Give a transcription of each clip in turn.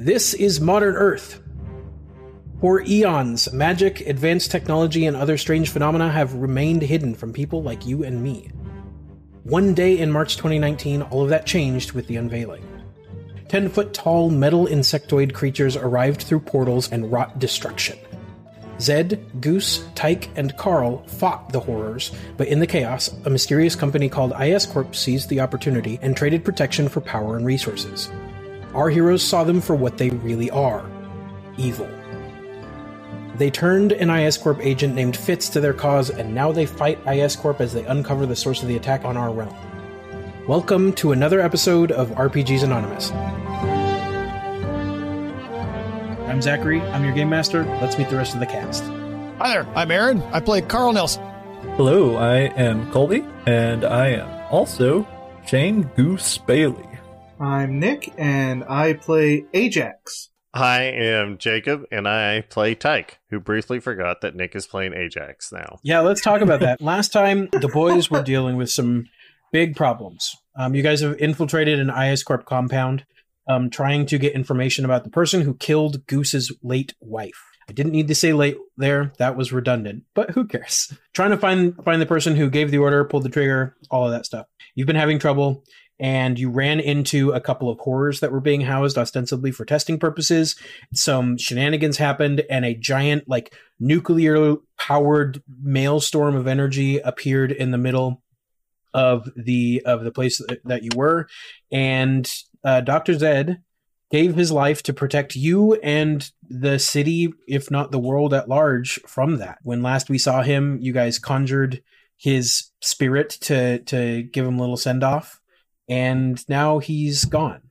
This is modern Earth. For eons, magic, advanced technology, and other strange phenomena have remained hidden from people like you and me. One day in March 2019, all of that changed with the unveiling. 10 foot tall metal insectoid creatures arrived through portals and wrought destruction. Zed, Goose, Tyke, and Carl fought the horrors, but in the chaos, a mysterious company called IS Corp seized the opportunity and traded protection for power and resources. Our heroes saw them for what they really are evil. They turned an IS Corp agent named Fitz to their cause, and now they fight IS Corp as they uncover the source of the attack on our realm. Welcome to another episode of RPGs Anonymous. I'm Zachary, I'm your game master. Let's meet the rest of the cast. Hi there, I'm Aaron. I play Carl Nelson. Hello, I am Colby, and I am also Shane Goose Bailey. I'm Nick, and I play Ajax. I am Jacob, and I play Tyke, who briefly forgot that Nick is playing Ajax now. Yeah, let's talk about that. Last time, the boys were dealing with some big problems. Um, you guys have infiltrated an IS Corp compound, um, trying to get information about the person who killed Goose's late wife. I didn't need to say late there; that was redundant. But who cares? Trying to find find the person who gave the order, pulled the trigger, all of that stuff. You've been having trouble, and you ran into a couple of horrors that were being housed ostensibly for testing purposes. Some shenanigans happened, and a giant, like nuclear powered maelstrom of energy appeared in the middle of the of the place that, you were, and uh, Doctor Zed gave his life to protect you and the city, if not the world at large, from that. When last we saw him, you guys conjured his spirit to to give him a little send off, and now he's gone.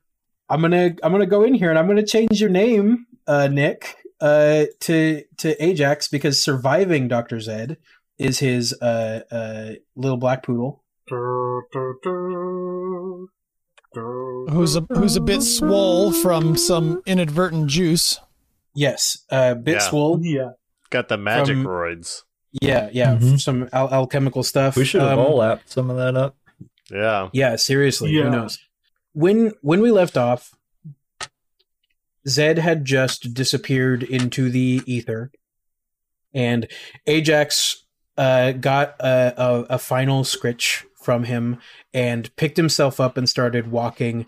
I'm gonna I'm gonna go in here and I'm gonna change your name, uh, Nick, uh, to to Ajax because surviving Doctor Zed is his uh, uh, little black poodle. Who's a who's a bit swole from some inadvertent juice. Yes, uh, bit Yeah. swole. Yeah. Got the magic From- roids. Yeah, yeah, Mhm. some al- alchemical stuff. We should have Um, all lapped some of that up. Yeah. Yeah, seriously, Yeah. who knows? When when we left off, Zed had just disappeared into the ether, and Ajax uh, got a, a, a final scritch from him and picked himself up and started walking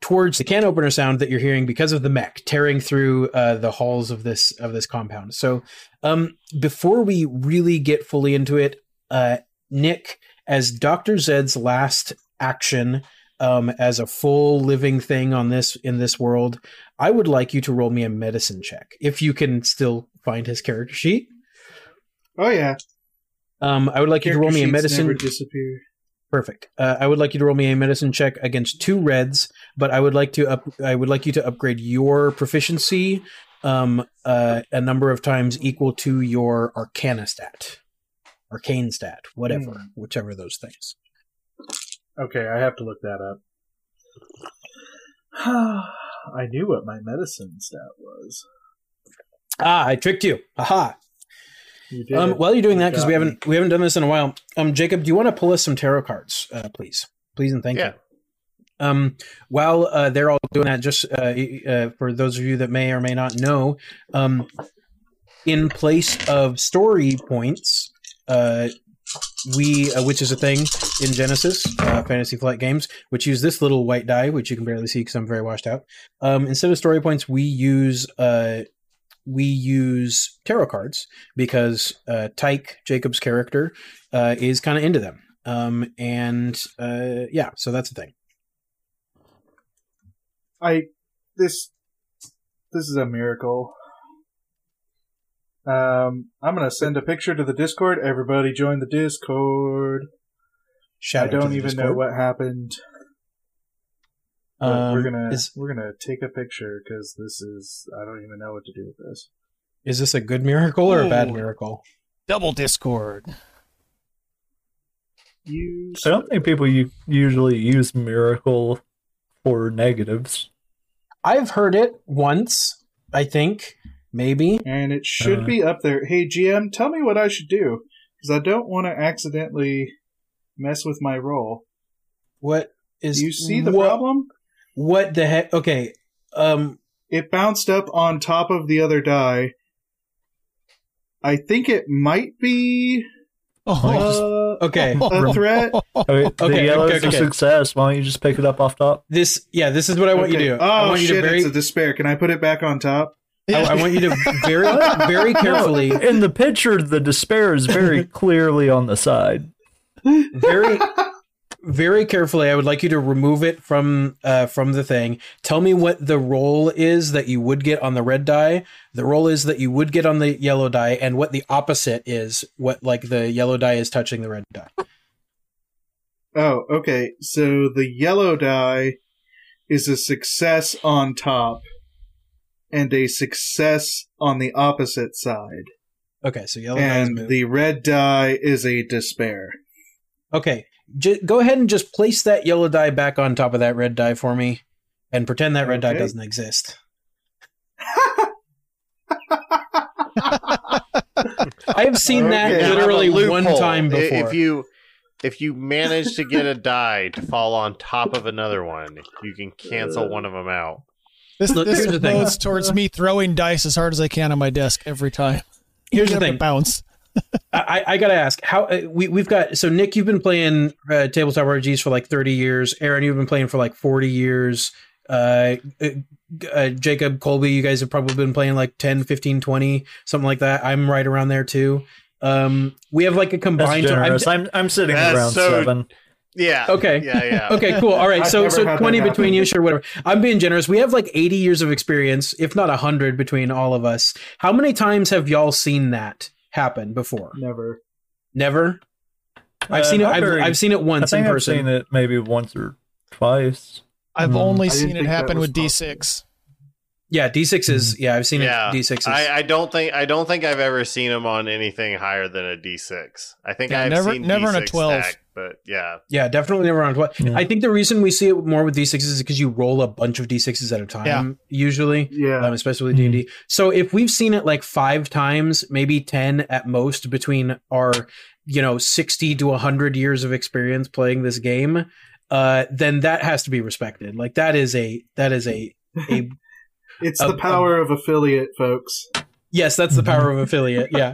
towards the can opener sound that you're hearing because of the mech tearing through uh, the halls of this of this compound. So, um, before we really get fully into it, uh, Nick, as Doctor Zed's last action um, as a full living thing on this in this world, I would like you to roll me a medicine check if you can still find his character sheet. Oh yeah. Um, I would like you to roll me a medicine. Never disappear. Perfect. Uh, I would like you to roll me a medicine check against two reds, but I would like to up. I would like you to upgrade your proficiency um, uh, a number of times equal to your Arcana stat, Arcane stat, whatever, Hmm. whichever of those things. Okay, I have to look that up. I knew what my medicine stat was. Ah, I tricked you. Aha. You did. Um, while you're doing You that, because we haven't we haven't done this in a while. Um, Jacob, do you want to pull us some tarot cards, uh, please, please and thank Yeah. you. Um, while uh, they're all doing that, just uh, uh, for those of you that may or may not know, um, in place of story points, uh, we uh, which is a thing in Genesys uh, Fantasy Flight games, which use this little white die, which you can barely see because I'm very washed out. Um, instead of story points, we use uh, we use tarot cards because uh, Tyke Jacob's character uh, is kind of into them. Um, and uh, yeah, so that's the thing. I this this is a miracle. Um, I'm gonna send a picture to the Discord. Everybody join the Discord. Shout I out don't the even know what happened. Um, we're gonna is, we're gonna take a picture because this is I don't even know what to do with this. is this a good miracle or a bad miracle? Double Discord. You I don't think people u- usually use miracle for negatives. I've heard it once, I think, maybe. and it should Uh, be up there. Hey GM, tell me what I should do because I don't want to accidentally mess with my roll. What is Do you see the what, problem? What the heck? Okay, um, it bounced up on top of the other die. I think it might be Oh, uh, Okay. a threat. Okay, the Okay, yellow's okay, a okay. success. Why don't you just pick it up off top? This, yeah, this is what I want Okay. you to do. Oh I want you shit! to very, It's a despair. Can I put it back on top? I, I want you to very, very carefully, No, in the picture, the despair is very clearly on the side. very, very carefully. I would like you to remove it from, uh, from the thing. Tell me what the roll is that you would get on the red die. The roll is that you would get on the yellow die, and what the opposite is. What like the yellow die is touching the red die. Oh, okay. So the yellow die is a success on top and a success on the opposite side. Okay, so yellow die is and the red die is a despair. Okay, J- go ahead and just place that yellow die back on top of that red die for me, and pretend that red die doesn't exist. I've seen that Okay. Now, literally I have a one time before. If you if you manage to get a die to fall on top of another one, you can cancel one of them out. This Look, this here's the thing. towards me throwing dice as hard as I can on my desk every time. Here's the thing. bounce. I, I gotta ask how uh, we we've got so Nick, you've been playing uh, tabletop RPGs for like thirty years. Aaron, you've been playing for like forty years. Uh, uh, uh, Jacob, Colby, you guys have probably been playing like 10, 15, 20, something like that. I'm right around there too. Um, we have like a combined. I'm- generous. I'm, I'm sitting That's around so- seven. Yeah. Okay. Yeah. Yeah. okay, cool. All right, so so twenty between you, sure, whatever. I'm being generous. We have like eighty years of experience, if not hundred, between all of us. How many times have y'all seen that happen before? Never. Never. I've Uh, seen it. I've, very- I've seen it I once in think I've person. seen it maybe once or twice. I've Hmm. only seen it happen with possible. D6. Yeah, D6s. Yeah, I've seen Yeah. it. D6s. I, I don't think I don't think I've ever seen him on anything higher than a D6. I think Yeah, I've never- seen never on a D6 12. Stack, but yeah, yeah, definitely never on twelve. Yeah. I think the reason we see it more with D6s is because you roll a bunch of D6s at a time. Yeah. Usually. Yeah. um, especially with D and D. So if we've seen it like five times, maybe ten at most, between our you know sixty to hundred years of experience playing this game, uh, then that has to be respected. Like that is a that is a a it's Uh, the power of affiliate, folks. yes, that's the power of affiliate. Yeah,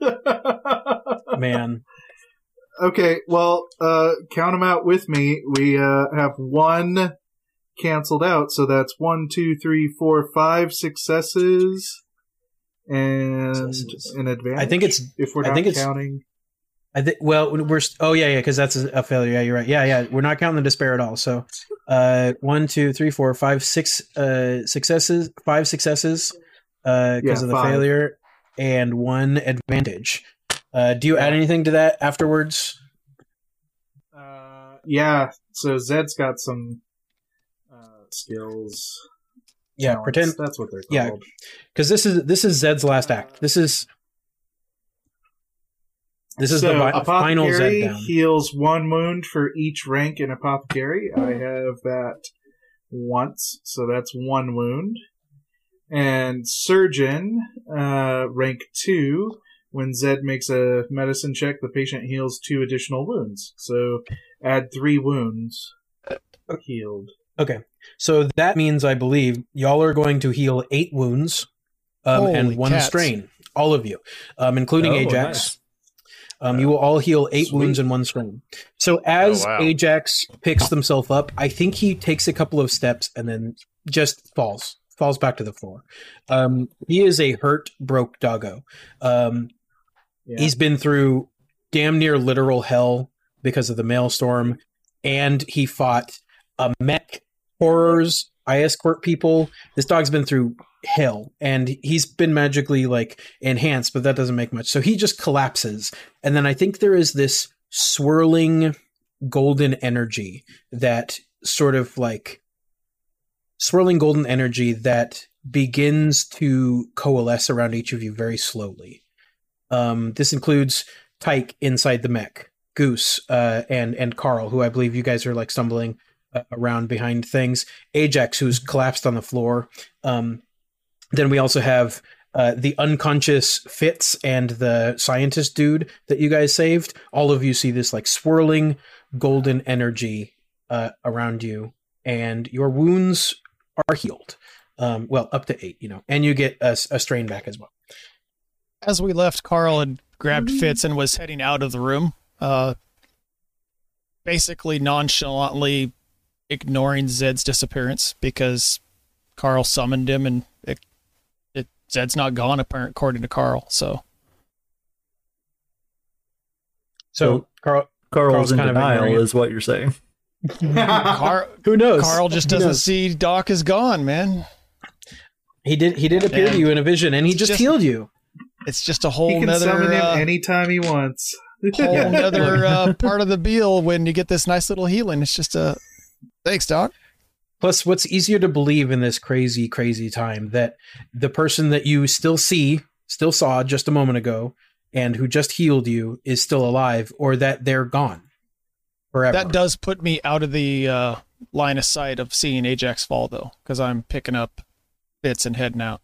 man. Okay, well, uh, count them out with me. We uh, have one canceled out, so that's one, two, three, four, five successes and Successes. an advantage. I think it's if we're I not think it's- counting. I think. Well, we're. st- Oh yeah, yeah. Because that's a, failure. Yeah, you're right. Yeah, yeah. We're not counting the despair at all. So, uh, one, two, three, four, five, six, uh, successes. Five successes, uh, because Yeah, of the five. failure, and one advantage. Uh, do you add anything to that afterwards? Uh, yeah, so Zed's got some uh, skills. Yeah, talents. pretend that's what they're Yeah. because this is this is Zed's last act. This is this is so the vi- final Zed apothecary down. heals one wound for each rank in apothecary. I have that once, so that's one wound. And surgeon, uh, rank two. When Zed makes a medicine check, the patient heals two additional wounds. So add three wounds healed. Okay, so that means I believe y'all are going to heal eight wounds, um, and one cats. strain. All of you, um, including Oh, Ajax. nice. Um, you will all heal eight Sweet. wounds and one strain. So as Oh, wow. Ajax picks himself up, I think he takes a couple of steps and then just falls, falls back to the floor. Um, he is a hurt, broke doggo. Um, Yeah. He's been through damn near literal hell because of the maelstrom, and he fought a mech horrors, IS Corp people. This dog's been through hell, and he's been magically like enhanced, but that doesn't make much. So he just collapses, and then I think there is this swirling golden energy that sort of like swirling golden energy that begins to coalesce around each of you very slowly. Um, this includes Tyke inside the mech, Goose, uh, and and Carl, who I believe you guys are like stumbling uh, around behind things. Ajax, who's collapsed on the floor. Um, then we also have uh, the unconscious Fitz and the scientist dude that you guys saved. All of you see this like swirling golden energy uh, around you, and your wounds are healed. Um, well, up to eight, you know, and you get a, a strain back as well. As we left, Carl had grabbed Fitz and was heading out of the room, uh, basically nonchalantly ignoring Zed's disappearance because Carl summoned him and it, it Zed's not gone, apparent according to Carl. So So, So- Carl, Carl's, Carl's in kind of denial, ignoring it. is what you're saying. Car- who knows? Carl just doesn't see Doc is gone, man. He did. He did appear to you in a vision, and he just, just- healed you. It's just a whole he can nother summon him uh, anytime he wants. whole nother uh, part of the deal when you get this nice little healing. It's just a thanks, Doc. Plus, what's easier to believe in this crazy, crazy time that the person that you still see, still saw just a moment ago, and who just healed you is still alive, or that they're gone forever? That does put me out of the uh, line of sight of seeing Ajax fall, though, because I'm picking up bits and heading out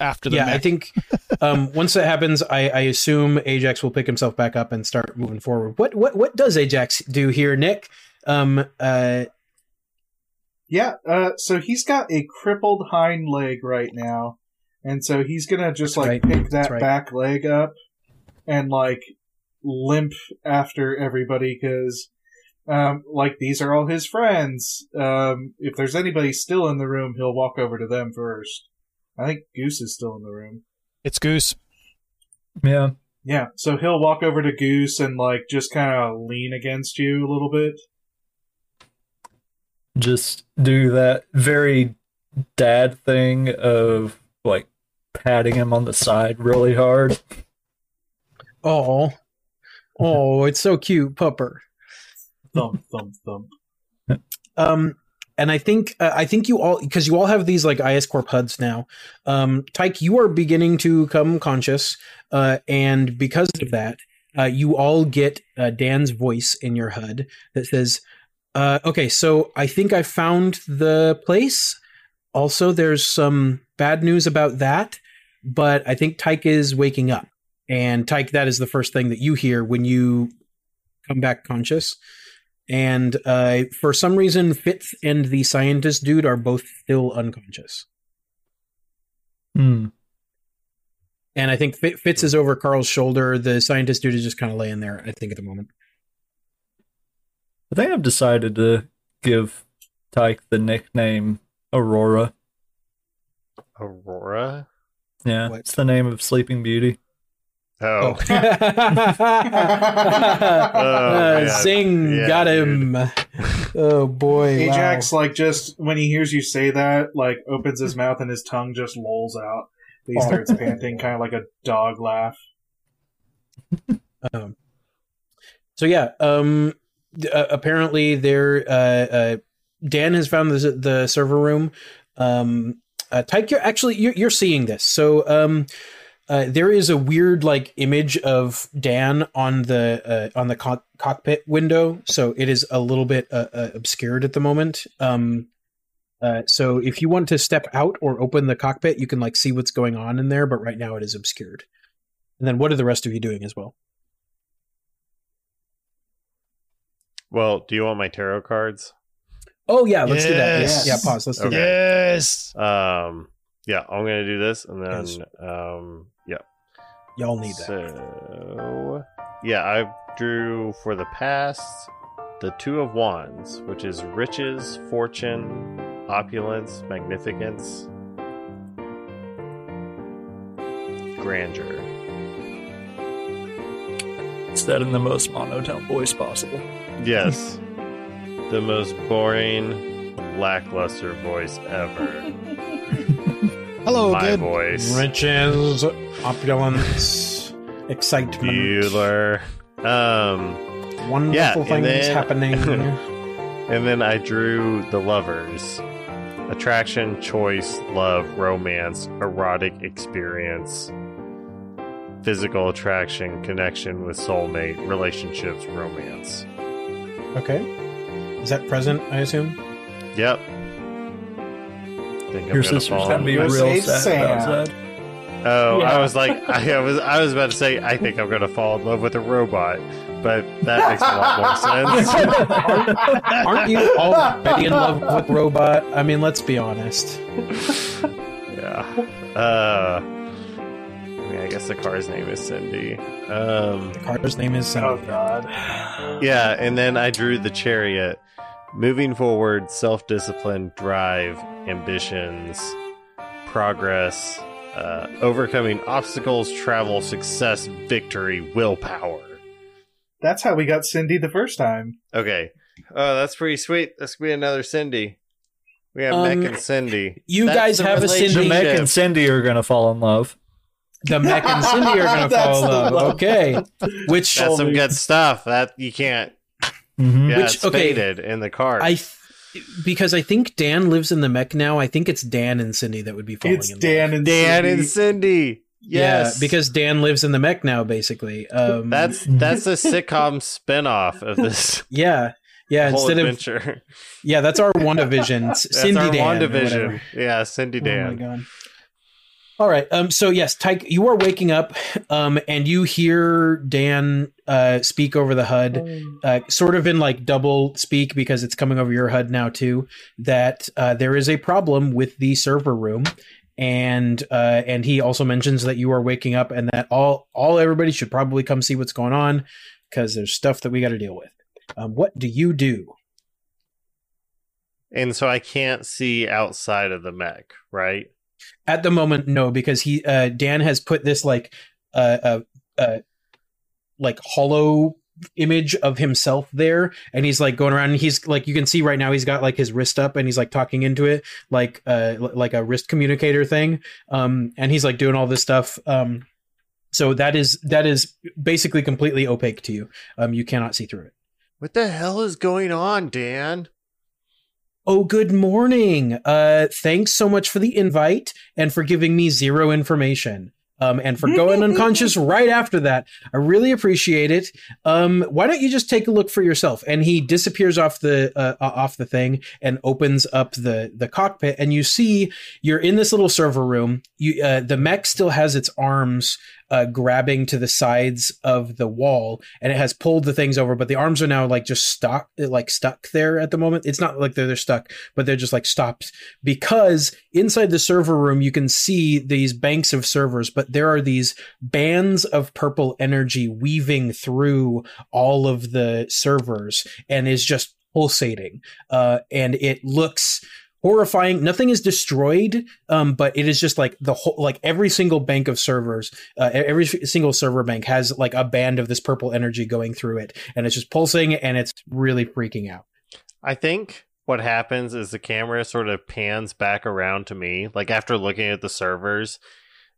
after the yeah, I think um, once that happens, I, I assume Ajax will pick himself back up and start moving forward. What what what does Ajax do here, Nick? Um, uh, Yeah, uh, so he's got a crippled hind leg right now, and so he's gonna just like right. pick that right. back leg up and like limp after everybody because, um, like these are all his friends. Um, if there's anybody still in the room, he'll walk over to them first. I think Goose is still in the room. it's Goose. Yeah. Yeah, so he'll walk over to Goose and like just kind of lean against you a little bit. Just do that very dad thing of like patting him on the side really hard. oh, oh, it's so cute, pupper. Thump, thump, thump. Um, and I think uh, I think you all because you all have these like IS Corp HUDs now. Um, Tyke, you are beginning to come conscious, uh, and because of that, uh, you all get uh, Dan's voice in your HUD that says, uh, "Okay, so I think I found the place. Also, there's some bad news about that, but I think Tyke is waking up, and Tyke, that is the first thing that you hear when you come back conscious." And uh, for some reason, Fitz and the scientist dude are both still unconscious. Hmm. And I think Fitz is over Carl's shoulder. The scientist dude is just kind of laying there. I think at the moment. I think I've decided to give Tyke the nickname Aurora. Aurora. Yeah, What? it's the name of Sleeping Beauty. Oh, Uh, yeah. Zing, Yeah, got him. Oh boy, wow. Ajax, like, just when he hears you say that, like, opens his mouth and his tongue just lolls out. He Oh. starts panting, kind of like a dog laugh. Um, so yeah, um, uh, apparently there, uh, uh, Dan has found the the server room. Um, uh, Tyke, you're actually you're, you're seeing this. So um, uh, there is a weird like image of Dan on the uh, on the co- cockpit window. So it is a little bit uh, uh, obscured at the moment. Um, uh, so if you want to step out or open the cockpit, you can like see what's going on in there. But right now it is obscured. And then what are the rest of you doing as well? well, do you want my tarot cards? Oh yeah, let's do that. Yes. Yeah, pause. Let's do Okay. that. Yes. Um, yeah, I'm gonna do this, and then Yes. um, yeah. Y'all need that. So, yeah, I drew for the past the Two of Wands, which is riches, fortune, opulence, magnificence, grandeur. Said in the most monotone voice possible. Yes, the most boring, lackluster voice ever. Hello, My good. voice. Riches, opulence, excitement, Bueller. Um, wonderful Yeah, things then- happening. And then I drew the lovers attraction, choice, love, romance, erotic experience, physical attraction, connection with soulmate, relationships, romance. okay, is that present? I assume. Yep. Think I'm Your gonna sister's fall gonna be in- You're real sad about Sam. that. Oh, Yeah. I was like, I, was, I was about to say, I think I'm gonna fall in love with a robot, but that makes a lot more sense. Aren't you already in love with robot? I mean, let's be honest. yeah. Uh, I mean, I guess the car's name is Cindy. Um, The car's name is Cindy. Oh Cindy. God. yeah, and then I drew the chariot. Moving forward, self discipline, drive, ambitions, progress, uh, overcoming obstacles, travel, success, victory, willpower. That's how we got Cindy the first time. Okay. Oh, that's pretty sweet. That's gonna be another Cindy. We have Um, Mech and Cindy. you That's guys have a Cindy- The Mech and Cindy are gonna fall in love. The Mech and Cindy are going to fall in love. love. Okay. Which That's some good stuff. That you can't. Mhm. Yeah, Which- it's okay. faded in the card. I, th- because I think Dan lives in the Mech now. I think it's Dan and Cindy that would be falling It's in love. Dan and Dan Cindy. and Cindy. Yes, Yeah, because Dan lives in the Mech now, basically. Um, that's that's a sitcom spinoff of this yeah, yeah. whole Instead of adventure. yeah, that's our WandaVision. S- That's Cindy our Dan. or WandaVision. Yeah, Cindy Oh my Dan. god. All right. Um. So yes, Tyke, you are waking up, um, and you hear Dan uh speak over the HUD, uh, sort of in like double speak because it's coming over your HUD now too. That uh, there is a problem with the server room, and uh, and he also mentions that you are waking up and that all all everybody should probably come see what's going on because there's stuff that we got to deal with. Um, what do you do? And so I can't see outside of the mech, right? At the moment, no, because he uh, Dan has put this like uh, uh, uh like hollow image of himself there, and he's like going around. And he's like you can see right now he's got like his wrist up, and he's like talking into it like uh like a wrist communicator thing. Um, and he's like doing all this stuff. Um, so that is that is basically completely opaque to you. Um, you cannot see through it. What the hell is going on, Dan? Oh, good morning. Uh, thanks so much for the invite and for giving me zero information. Um, and for going unconscious right after that. I really appreciate it. Um, why don't you just take a look for yourself? And he disappears off the uh, off the thing and opens up the the cockpit, and you see you're in this little server room. You uh, the mech still has its arms uh, grabbing to the sides of the wall, and it has pulled the things over, but the arms are now like just stuck, like stuck there at the moment. It's not like they're they're stuck, but they're just like stopped because inside the server room you can see these banks of servers, but there are these bands of purple energy weaving through all of the servers and is just pulsating. Uh, and it looks horrifying. Nothing is destroyed, um, but it is just like the whole, like every single bank of servers, uh, every single server bank has like a band of this purple energy going through it, and it's just pulsing and it's really freaking out. I think what happens is the camera sort of pans back around to me. Like after looking at the servers,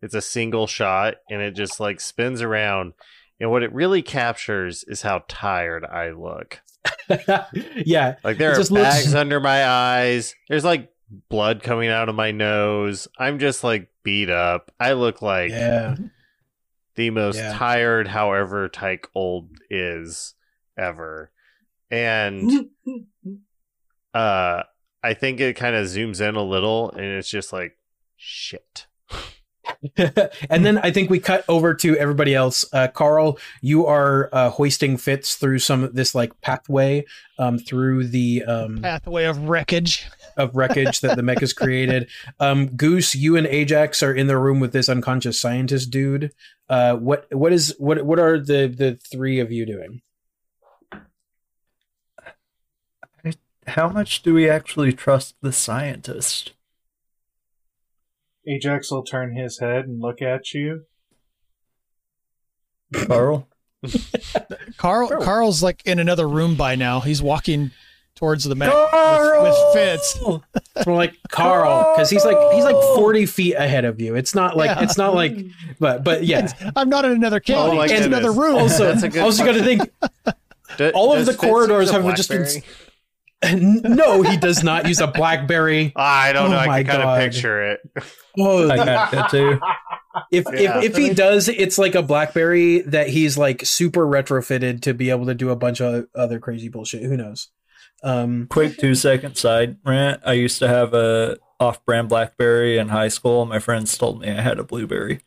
it's a single shot and it just like spins around. And what it really captures is how tired I look. yeah, Like there It are just looks- bags under my eyes. There's like blood coming out of my nose. I'm just like beat up. I look like yeah. the most Yeah. tired, however Tyke old is ever. And uh I think it kind of zooms in a little and it's just like shit. and then I think we cut over to everybody else. Uh, Carl, you are uh, hoisting Fitz through some of this like pathway um, through the um, Pathway of wreckage. of wreckage that the mech has created. Um, Goose, you and Ajax are in the room with this unconscious scientist dude. Uh, what what is what what are the the three of you doing? How much do we actually trust the scientist? Ajax will turn his head and look at you. Carl? Carl Carl. Carl's like in another room by now. He's walking towards the mech Carl! with, with Fitz. It's more like Carl because he's like he's like forty feet ahead of you. It's not like Yeah. it's not like but but yeah. I'm not in another oh cave. Oh my it's another room. Also, That's a good also got to think D- All of does the Fitz corridors have just been- Blackberry? no, he does not use a BlackBerry. I don't Oh know. I can kind of picture it. Oh, I got that too. if, Yeah. if if he does, it's like a BlackBerry that he's like super retrofitted to be able to do a bunch of other crazy bullshit. Who knows? Um, Quick two second side rant. I used to have a off brand Blackberry in high school. My friends told me I had a blueberry.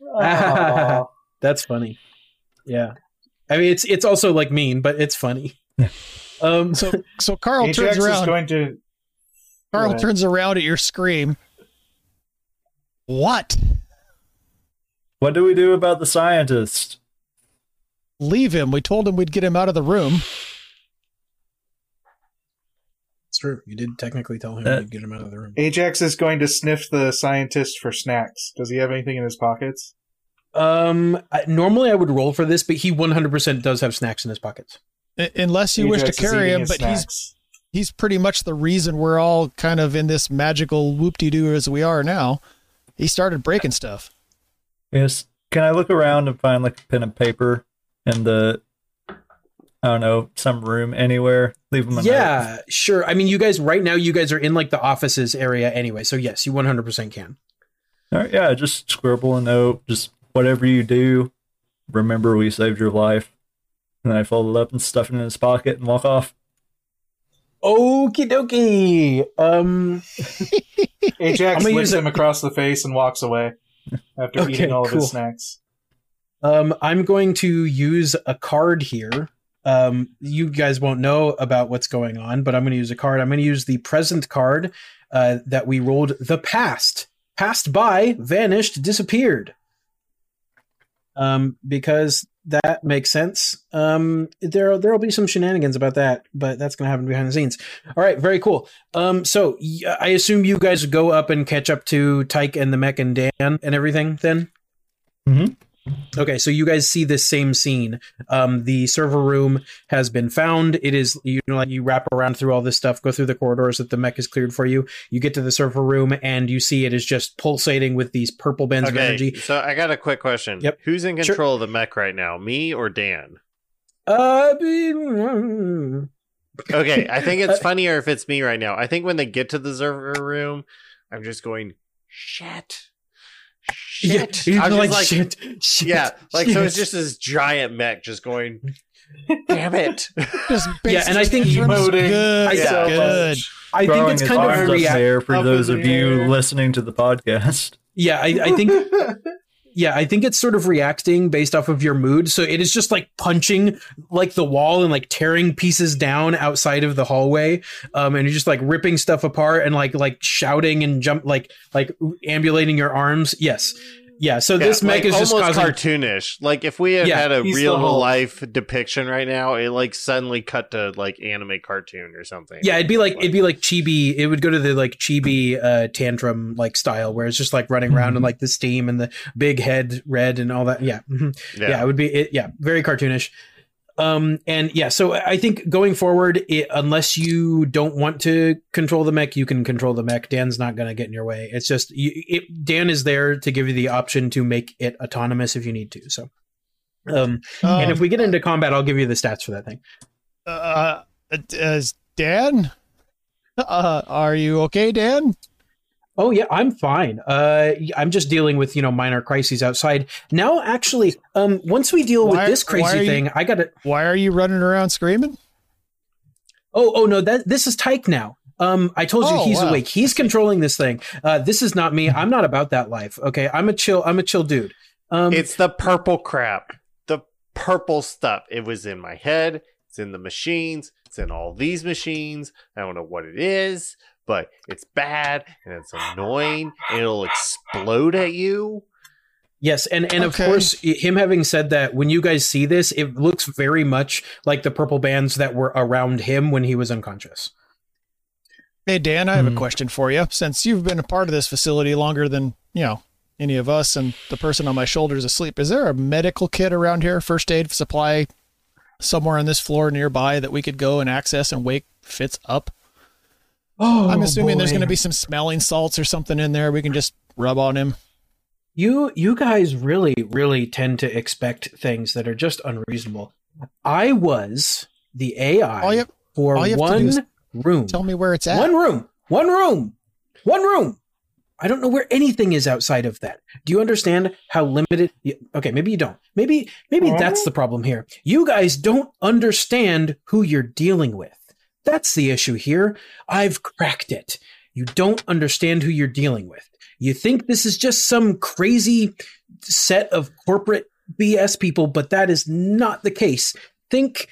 That's funny. Yeah. I mean, it's it's also like mean, but it's funny. Um, So so Carl Ajax turns is around. going to. Carl turns around at your scream. What? What do we do about the scientist? Leave him. We told him we'd get him out of the room. it's true. You did technically tell him Uh, to get him out of the room. Ajax is going to sniff the scientist for snacks. Does he have anything in his pockets? Um, I, normally I would roll for this, but he 100% does have snacks in his pockets. I- Unless you wish to carry him, but he's snacks. he's pretty much the reason we're all kind of in this magical whoop-de-doo as we are now. He started breaking stuff. Yes. Can I look around and find like a pen and paper in the I don't know, some room anywhere? Leave them a note. Yeah, sure. I mean, you guys right now, you guys are in like the offices area anyway, so yes, you 100% can. All right, yeah, just scribble a note, just whatever you do, remember we saved your life. And I fold it up and stuff it in his pocket and walk off. Okie dokie. Um, Ajax I'm gonna licks use him across the face and walks away after Okay, eating all of his snacks. Um, I'm going to use a card here. Um, you guys won't know about what's going on, but I'm going to use a card. I'm going to use the present card uh, that we rolled. The past, passed by, vanished, disappeared. Um, because that makes sense. Um, there there'll be some shenanigans about that, but that's going to happen behind the scenes. All right, very cool. Um, so I assume you guys go up and catch up to Tyke and the Mech and Dan and everything. Then. Mhm. Okay, so you guys see this same scene. Um, the server room has been found. It is you know like you wrap around through all this stuff, go through the corridors that the mech is cleared for you. You get to the server room and you see it is just pulsating with these purple bands of energy. so I got a quick question. Yep. Who's in Sure. control of the mech right now, me or Dan? Uh, Okay, I think it's funnier if it's me right now. I think when they get to the server room, I'm just going shit, shit. you're I'm like, like, shit, shit, yeah, like so. It's just this giant mech just going. Damn it! Just Yeah, and I think basically emoting good, so good. I think it's kind of arms a up in the react. air for those of you air. listening to the podcast. Yeah, I, I think yeah, I think it's sort of reacting based off of your mood. So it is just like punching like the wall and like tearing pieces down outside of the hallway. Um, and you're just like ripping stuff apart and like like shouting and jump like like ambulating your arms. Yes. Yeah. So Yeah, this mech like is just almost causing cartoonish. Like if we had Yeah, had a real Hulk. life depiction right now, it like suddenly cut to like anime cartoon or something. Yeah, it'd be like it'd be like chibi. It would go to the like chibi uh, tantrum like style where it's just like running around and like the steam and the big head red and all that. Yeah, mhm. yeah. it would be it, yeah very cartoonish um and yeah so i think going forward it, unless you don't want to control the mech you can control the mech. Dan's not going to get in your way. It's just you, it, dan is there to give you the option to make it autonomous if you need to so. Um and Um, if we get into combat i'll give you the stats for that thing. Uh, uh, Dan, uh, are you okay, Dan? Oh yeah, I'm fine. Uh, I'm just dealing with you know minor crises outside. Now, actually, um, once we deal Why- with this why are crazy you- thing, I gotta. Why are you running around screaming? Oh, oh no, that this is Tyke now. Um, I told you Oh, he's wow. awake. He's controlling this thing. Uh, this is not me. I'm not about that life. Okay, I'm a chill. I'm a chill dude. Um, It's the purple crap. The purple stuff. It was in my head. It's in the machines. It's in all these machines. I don't know what it is, but it's bad and it's annoying. And it'll explode at you. Yes, and and of course, him having said that, when you guys see this, it looks very much like the purple bands that were around him when he was unconscious. Hey, Dan, I have a Hmm. question for you. Since you've been a part of this facility longer than, you know, any of us and the person on my shoulder is asleep, is there a medical kit around here, first aid supply somewhere on this floor nearby that we could go and access and wake Fitz up? Oh, I'm assuming there's going to be some smelling salts or something in there we can just rub on him. You you guys really really tend to expect things that are just unreasonable. I was the AI All you, for all you have to one do room. tell me where it's at. One room. One room. One room. I don't know where anything is outside of that. Do you understand how limited? y- Okay, maybe you don't. Maybe maybe Huh? that's the problem here. You guys don't understand who you're dealing with. That's the issue here. I've cracked it. You don't understand who you're dealing with. You think this is just some crazy set of corporate BS people, but that is not the case. Think,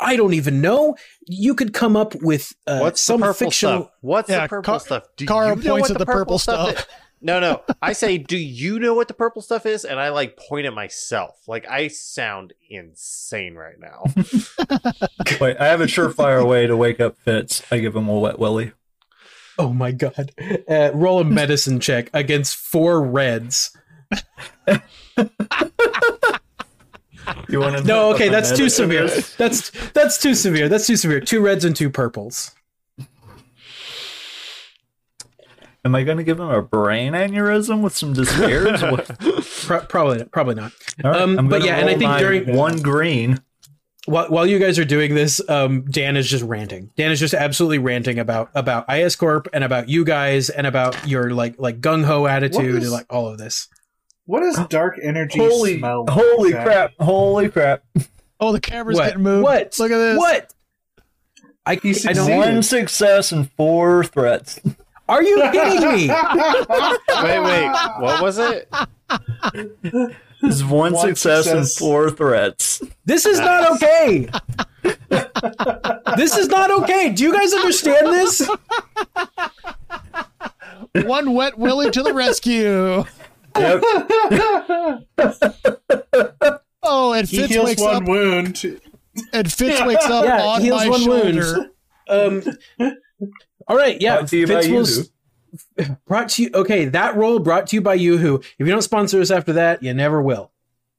I don't even know. You could come up with uh, What's some the purple fictional. stuff? What's Yeah, the purple Car- stuff? Do Carl you know points what at the purple is? stuff. No, no. I say, do you know what the purple stuff is? And I like point at myself. Like I sound insane right now. Wait, I have a surefire way to wake up Fitz. I give him a wet willy. Oh my god! Uh, roll a medicine check against four reds. You want to? No, okay, that's too severe. That's that's too severe. That's too severe. Two reds and two purples. Am I going to give him a brain aneurysm with some despairs? Probably probably not. All right, Um, but yeah, and I think during- one green. While, while you guys are doing this, um, Dan is just ranting. Dan is just absolutely ranting about about IS Corp and about you guys and about your like like gung ho attitude is- and like all of this. What is dark energy Holy, smell? like, holy Zach? crap! Holy crap! Oh, the camera's What? getting moved. What? Look at this. What? I, He I don't. One success and four threats. Are you kidding me? wait, wait. What was it? This one, One success, and four threats. This is not okay. this is not okay. Do you guys understand this? One wet willy to the rescue. Yep. Oh, and He Fitz heals wakes one up. wound. And Fitz wakes up Yeah, on heals my one shoulder. wound. Um. All right. Yeah. Brought to you by Fitz Yoo-hoo. brought to you. Okay, that role brought to you by YooHoo. If you don't sponsor us after that, you never will.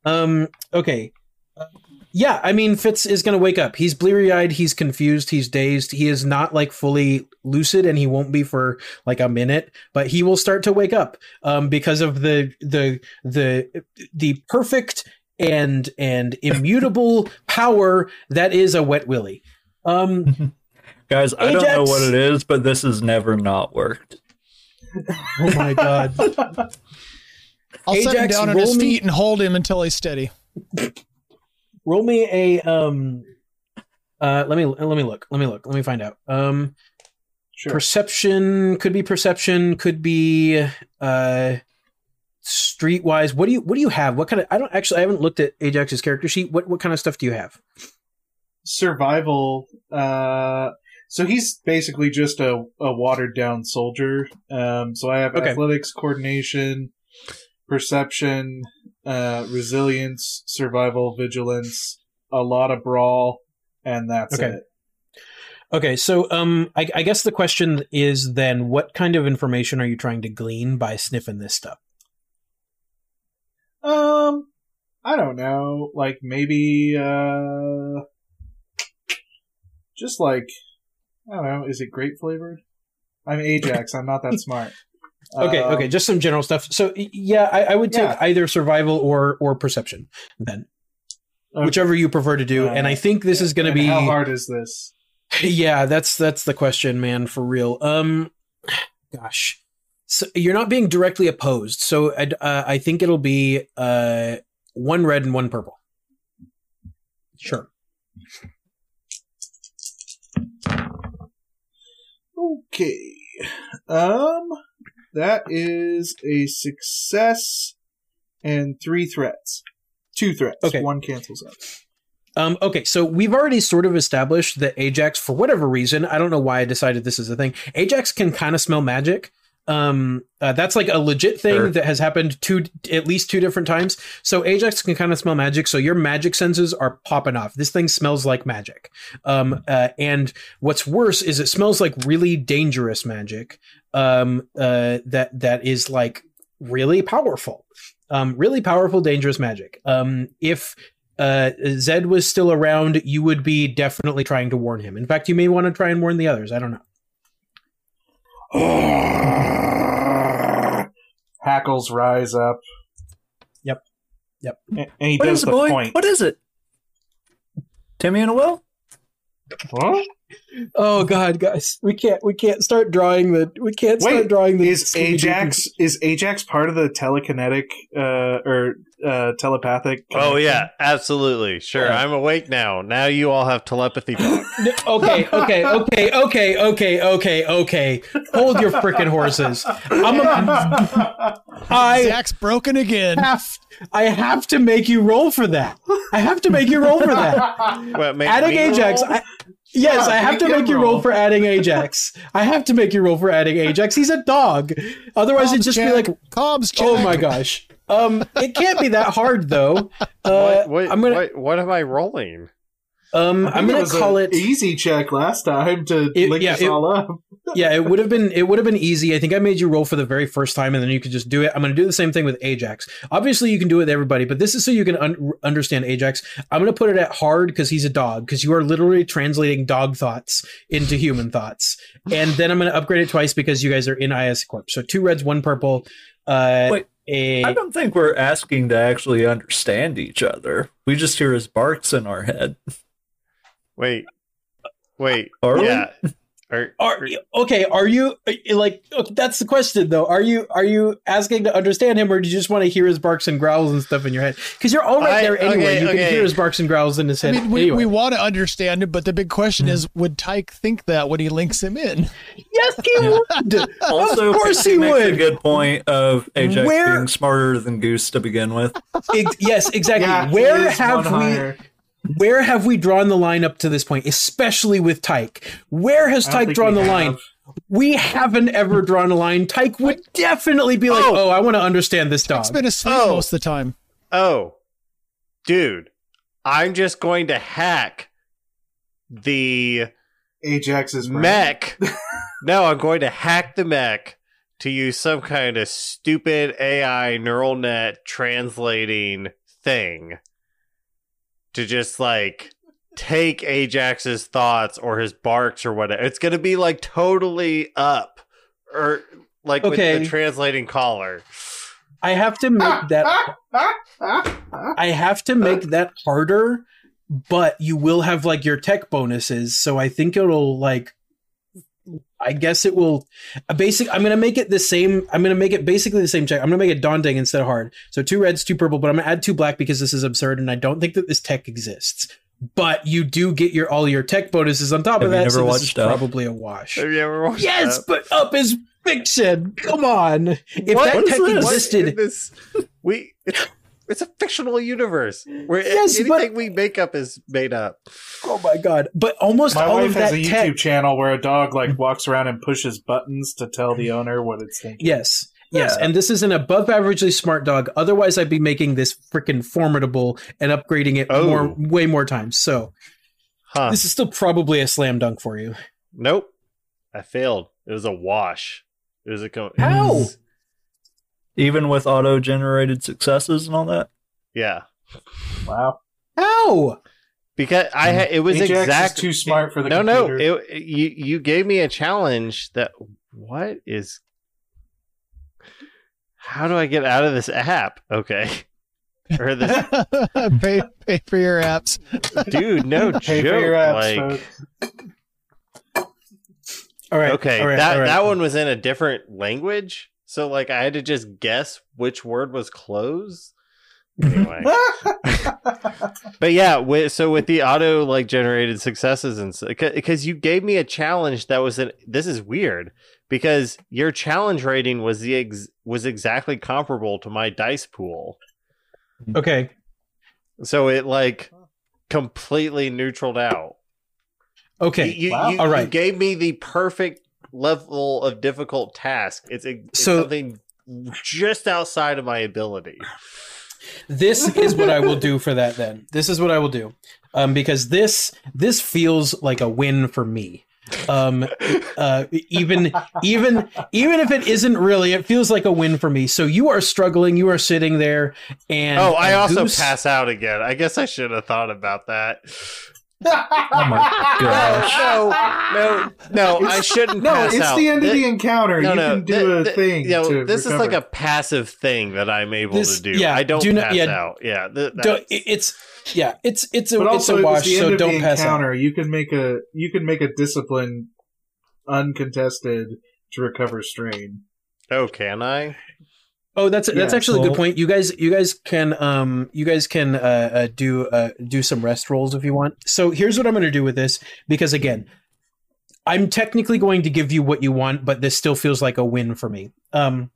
Um. Okay. Uh, Yeah, I mean, Fitz is going to wake up. He's bleary eyed. He's confused. He's dazed. He is not like fully lucid, and he won't be for like a minute. But he will start to wake up um, because of the the the the perfect and and immutable power that is a wet willy. Um. Guys, I don't know what it is, but this has never not worked. Oh my god. I'll set him Ajax, down on roll his me- feet and hold him until he's steady. roll me a um uh let me let me look let me look let me find out um Sure. perception could be perception could be uh streetwise what do you what do you have what kind of i don't actually i haven't looked at ajax's character sheet what what kind of stuff do you have survival. Uh, so he's basically just a, a watered down soldier. Um, so I have Okay. athletics, coordination, perception, uh, resilience, survival, vigilance, a lot of brawl, and that's Okay. it. okay so um I, I guess the question is then what kind of information are you trying to glean by sniffing this stuff Um, I don't know. Like maybe, uh, just like I don't know. Is it grape flavored? I'm Ajax. I'm not that smart. okay Um, okay just some general stuff so yeah i, I would take Yeah. either survival or or perception then okay. whichever you prefer to do. Uh, and I think this is going to be how hard is this? yeah. That's that's the question, man, for real. Um, gosh, so you're not being directly opposed, so I'd, uh, I think it'll be uh one red and one purple. Sure. Okay. Um, that is a success and three threats. Two threats. Okay. One cancels out. Um, okay, so we've already sort of established that Ajax, for whatever reason, I don't know why I decided this is a thing. Ajax can kind of smell magic. Um, uh, that's like a legit thing Sure. that has happened two, at least two different times. So Ajax can kind of smell magic. So your magic senses are popping off. This thing smells like magic. Um, uh, and what's worse is it smells like really dangerous magic. Um, uh, that that is like really powerful. Um, really powerful, dangerous magic. Um, if uh, Zed was still around, you would be definitely trying to warn him. In fact, you may want to try and warn the others. I don't know. Hackles rise up. Yep. Yep. A- And he What does is it, the boy? point. What is it? Timmy and a well? Huh? Oh God, guys, we can't we can't start drawing the we can't start Wait, drawing the Is Scooby-Doo Ajax is Ajax part of the telekinetic uh, or uh, telepathic. Oh yeah, absolutely. Sure. Yeah. I'm awake now. Now you all have telepathy talk. okay, okay, okay, okay, okay, okay, okay. Hold your frickin' horses. I'm a, I Zach's broken again. have I have to make you roll for that. I have to make you roll for that. What, make adding Ajax. roll? I, yes, Yeah, I have to make you roll roll. for adding Ajax. I have to make you roll for adding Ajax. He's a dog. Otherwise, it'd just be like, Cobb's check. oh my gosh. Um, it can't be that hard though. Uh, what, what, I'm gonna, what, what am I rolling? Um, I I'm gonna was call it. easy check last time to It- link yeah, us it- all up. yeah, it would have been it would have been easy. I think I made you roll for the very first time, and then you could just do it. I'm going to do the same thing with Ajax. Obviously, you can do it with everybody, but this is so you can un- understand Ajax. I'm going to put it at hard because he's a dog. Because you are literally translating dog thoughts into human thoughts, and then I'm going to upgrade it twice because you guys are in IS Corp. So two reds, one purple. Uh, Wait, a- I don't think we're asking to actually understand each other. We just hear his barks in our head. Wait. Wait. Are we? yeah. Are, Are okay? Are you uh, like okay, that's the question though? Are you are you asking to understand him, or do you just want to hear his barks and growls and stuff in your head? Because you're all right I- there anyway. okay, you can hear his barks and growls in his I head. mean, we, anyway. we want to understand it, but the big question is, would Tyke think that when he links him in? yes, he would. Also, of course he makes a would. good point of Ajax Where- being smarter than Goose to begin with. Ex- yes, exactly. Yeah, he Where is have one we? Higher. Where have we drawn the line up to this point, especially with Tyke? Where has Tyke drawn the have. line? We haven't ever drawn a line. Tyke would definitely be like, Oh. "Oh, I want to understand this dog." It's been asleep Oh. most of the time. Oh, dude, I'm just going to hack the Ajax's brain. mech. no, I'm going to hack the mech to use some kind of stupid AI neural net translating thing to just like take Ajax's thoughts or his barks or whatever. It's going to be like totally up or like Okay. with the translating collar. I have to make that. I have to make that harder, but you will have like your tech bonuses. So I think it'll like. I guess it will. A basic. I'm gonna make it the same. I'm gonna make it basically the same check. I'm gonna make it daunting instead of hard. So two reds, two purple, but I'm gonna add two black because this is absurd, and I don't think that this tech exists. But you do get your all your tech bonuses on top Have of that. never so this is watched Up? probably a wash. Have you ever watched Yes, that? but up is fiction. Come on. If What? that What is tech this? Existed, in this we it's, it's a fictional universe where Yes, but- anything we make up is made up. Oh my god! But almost My all wife of has that a YouTube tech. channel where a dog like mm-hmm. walks around and pushes buttons to tell the owner what it's thinking. Yes, yes, Yeah. and this is an above averagely smart dog. Otherwise, I'd be making this freaking formidable and upgrading it Oh. more, way more times. So Huh. this is still probably a slam dunk for you. nope. I failed. It was a wash. It was a co- it How? was- Even with auto generated successes and all that. yeah. Wow. How? Because I had it was Ajax exact is too smart for the No, no. It, you you gave me a challenge that what is How do I get out of this app? Okay. Or this pay, pay for your apps. dude, no Pay joke. for your apps, like folks. All right. Okay, all right, that all right. that one was in a different language, so like I had to just guess which word was close. Anyway, but yeah, with, so with the auto like generated successes and because you gave me a challenge that was an this is weird because your challenge rating was the ex, was exactly comparable to my dice pool, Okay. so it like completely neutraled out. Okay. You, you, Wow. you, All right. you gave me the perfect level of difficult task. It's, it's So- something just outside of my ability. this is what I will do for that then. This is what I will do. Um, because this this feels like a win for me. Um, uh, even even even if it isn't really, it feels like a win for me. So you are struggling. You are sitting there, and oh, I also goose- pass out again. I guess I should have thought about that. Oh my gosh. No, no, no, I shouldn't No, it's out. the end of the encounter. no, you no, can do thi- a thi- thing. You know, this is like a passive thing that I'm able This- to do. yeah, I don't do not- pass yeah. out. Yeah, th- it's yeah, it's it's a but it's a wash. So don't pass out. encounter. You can make a you can make a discipline uncontested to recover strain. oh, can I? Oh, that's that's Yeah, actually a good point. You guys, you guys can um, you guys can uh, uh do uh do some rest rolls if you want. So here's what I'm going to do with this because again, I'm technically going to give you what you want, but this still feels like a win for me. Um,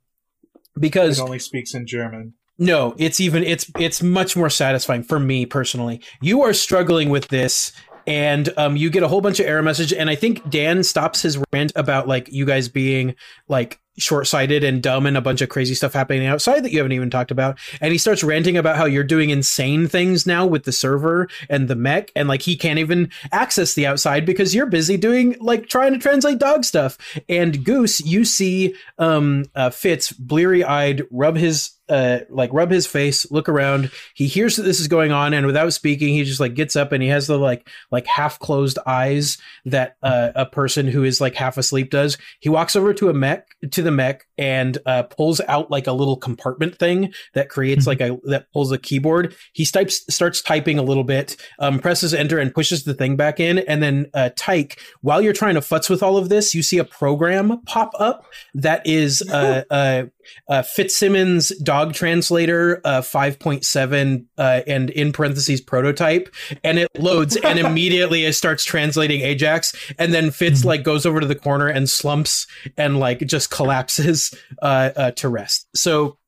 because It only speaks in German. no, it's even it's it's much more satisfying for me personally. You are struggling with this and um you get a whole bunch of error message and I think Dan stops his rant about like you guys being like short-sighted and dumb and a bunch of crazy stuff happening outside that you haven't even talked about. And he starts ranting about how you're doing insane things now with the server and the mech and like he can't even access the outside because you're busy doing like trying to translate dog stuff. And goose you see um uh, fitz bleary-eyed rub his uh like rub his face look around. He hears that this is going on and without speaking he just like gets up and he has the like like half closed eyes that uh, a person who is like half asleep does. He walks over to a mech to the mech and uh pulls out like a little compartment thing that creates like a that pulls a keyboard. He types starts typing a little bit um presses enter and pushes the thing back in. And then uh tyke while you're trying to futz with all of this you see a program pop up that is uh uh uh, Fitzsimmons dog translator uh, 5.7 uh, and in parentheses prototype and it loads and immediately it starts translating Ajax and then Fitz like goes over to the corner and slumps and like just collapses uh, uh, to rest. So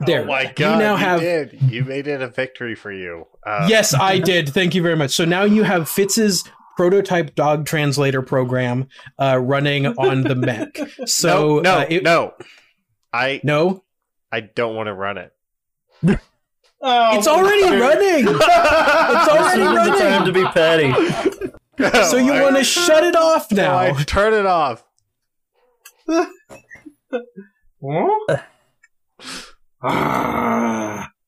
there Oh my you god! now you have did. You made it a victory for you. Uh, yes, I did. Thank you very much. So now you have Fitz's prototype dog translator program uh, running on the mech. So no, no, it- no. I no, I don't want to run it. Oh, it's already running. It's already This is time to be petty. So you want to shut it off No, I now? turn it off. Huh? Ah.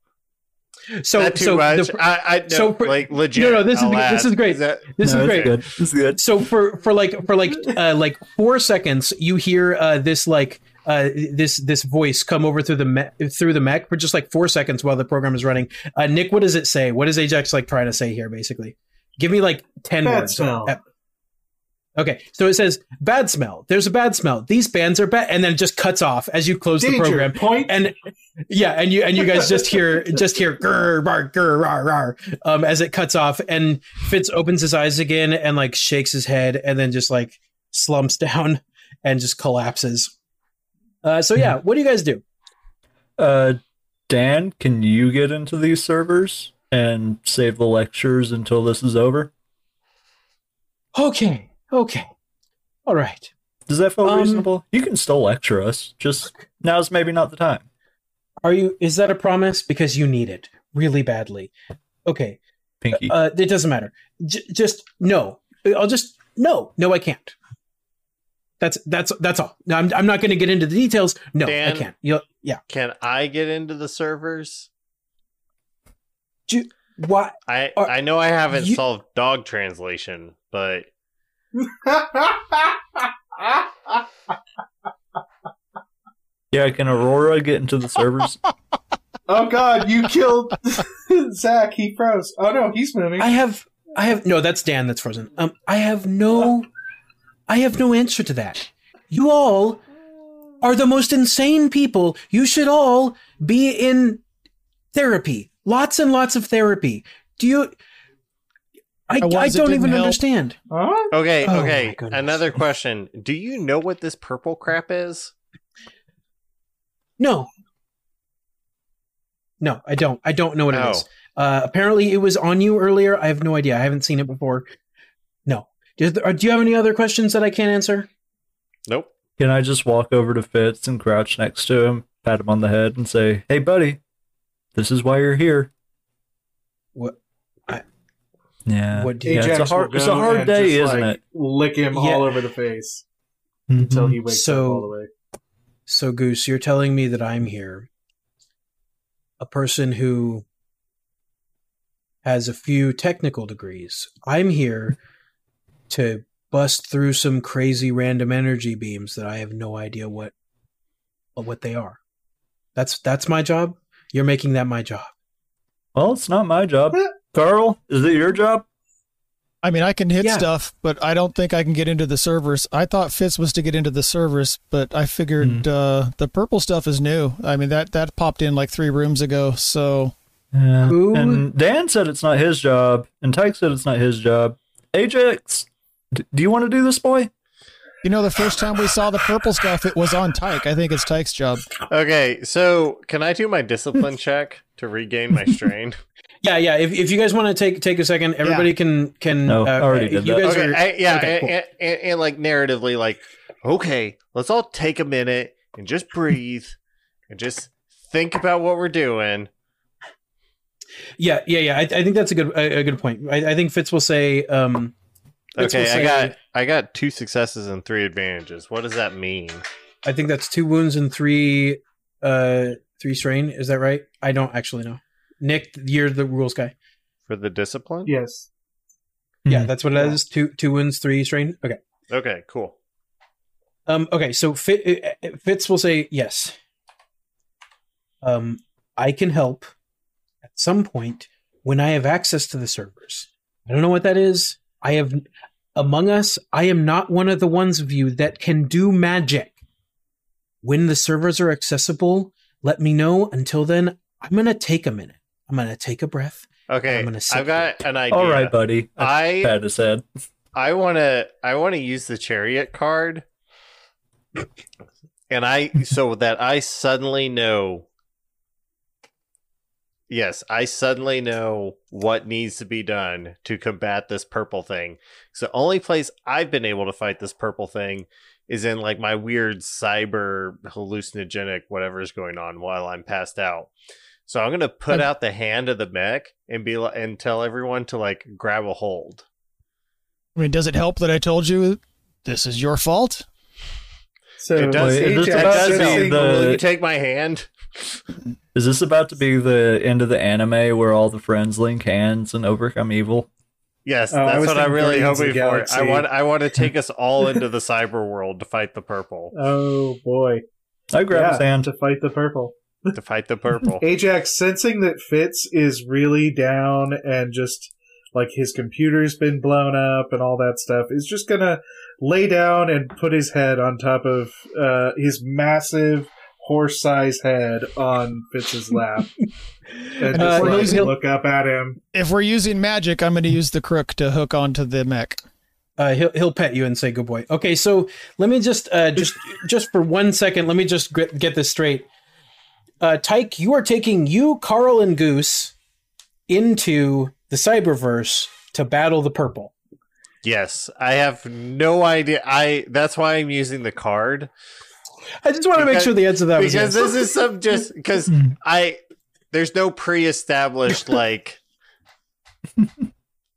So Not too so much. the, I, I no, so for- like legit. No, no, this is I'll this add. is great. that- this No, is great. Good. This is good. So for for like for like uh, like four seconds, you hear uh, this like uh, this this voice come over through the me- through the mech for just like four seconds while the program is running. Uh, Nick, what does it say? What is Ajax like trying to say here? Basically, give me like ten Bad words. smell. Okay, so it says bad smell. There's a bad smell. These bands are bad, and then it just cuts off as you close the program. Point. And yeah, and you and you guys just hear just hear grr bark grr rar rar um as it cuts off, and Fitz opens his eyes again and like shakes his head, and then just like slumps down and just collapses. Uh, so yeah, what do you guys do? Uh, Dan, can you get into these servers and save the lectures until this is over? Okay, okay, all right. Does that feel Um, reasonable? You can still lecture us. Just now's maybe not the time. Are you? Is that a promise? Because you need it really badly. Okay, Pinky. uh, it doesn't matter. J- just no. I'll just no, no, I can't. That's that's that's all. No, I'm I'm not going to get into the details. No, Dan? I can't. You'll, yeah. Can I get into the servers? What? I Are- I know I haven't you- solved dog translation, but yeah, can Aurora get into the servers? oh God! You killed Zach. He froze. Oh no, he's moving. I have I have no. That's Dan. That's frozen. Um, I have no. I have no answer to that. You all are the most insane people. You should all be in therapy. Lots and lots of therapy. Do you? I, I I don't even help. understand. Huh? okay, Oh, okay. Another question: Do you know what this purple crap is? No. No, I don't. I don't know what it is. Uh, apparently, it was on you earlier. I have no idea. I haven't seen it before. No. Do, uh, do you have any other questions that I can't answer? Nope. Can I just walk over to Fitz and crouch next to him, pat him on the head, and say, "Hey, buddy, this is why you're here." What? Yeah. What do Yeah, it's a Ajax will hard- it's a hard day, just, isn't like, it? Lick him Yeah. all over the face until he wakes So- up all the way. So, Goose, you're telling me that I'm here, a person who has a few technical degrees. I'm here to bust through some crazy random energy beams that I have no idea what what they are. That's that's my job. You're making that my job. Well, it's not my job. Carl, is it your job? I mean, I can hit Yeah. stuff, but I don't think I can get into the servers. I thought Fitz was to get into the servers, but I figured uh, the purple stuff is new. I mean, that that popped in like three rooms ago. So Yeah. And Dan said it's not his job, and Tyke said it's not his job. Ajax, d- do you want to do this, boy? you know, the first time we saw the purple stuff, it was on Tyke. I think it's Tyke's job. Okay, so can I do my discipline check to regain my strain? Yeah, yeah. If, if you guys want to take take a second, everybody can can. No, I already did you that. guys okay, are, I, yeah, okay, and, cool. and, and, and like narratively, like, okay, let's all take a minute and just breathe and just think about what we're doing. yeah, yeah, yeah. I, I think that's a good a, a good point. I, I think Fitz will say. Um, Fitz Okay, I got I got two successes and three advantages. What does that mean? I think that's two wounds and three uh three strain. Is that right? I don't actually know. Nick, you're the rules guy. For the discipline? Yes. Yeah, Hmm. that's what it is. Two two wounds, three strain. Okay. Okay, cool. Um. Okay. So Fit, uh, Fitz will say yes. Um, I can help at some point when I have access to the servers. I don't know what that is. I have among us. I am not one of the ones of you that can do magic. When the servers are accessible, let me know. Until then, I'm gonna take a minute. I'm gonna take a breath. Okay, I'm gonna I've got an idea. All right, buddy. I Pat his head. I want to I want to use the chariot card, and I so that I suddenly know. Yes, I suddenly know what needs to be done to combat this purple thing. So the only place I've been able to fight this purple thing is in like my weird cyber hallucinogenic whatever is going on while I'm passed out. So I'm gonna put I'm- out the hand of the mech and be like, and tell everyone to like grab a hold. I mean, does it help that I told you this is your fault? So It does. Wait, It, is it this does about help. the- Will you take my hand? Is this about to be the end of the anime where all the friends link hands and overcome evil? Yes, Oh, that's was what I'm really Guardians of hoping for. I want. I want to take us all into the cyber world to fight the purple. Oh boy. I grab yeah, his hand. to fight the purple. to fight the purple. Ajax, sensing that Fitz is really down and just like his computer's been blown up and all that stuff, is just gonna lay down and put his head on top of uh, his massive horse-sized head on Fitz's lap and Uh, just he'll- like, he'll- look up at him. If we're using magic, I'm going to use the crook to hook onto the mech. Uh, he'll he'll pet you and say good boy. Okay, so let me just uh, just just for one second, let me just get, get this straight. Uh, Tyke, you are taking you, Carl, and Goose into the cyberverse to battle the purple. yes, I have no idea. I. That's why I'm using the card I just want to make sure the answer to that was because this is some just because Hmm. I. There's no pre-established like.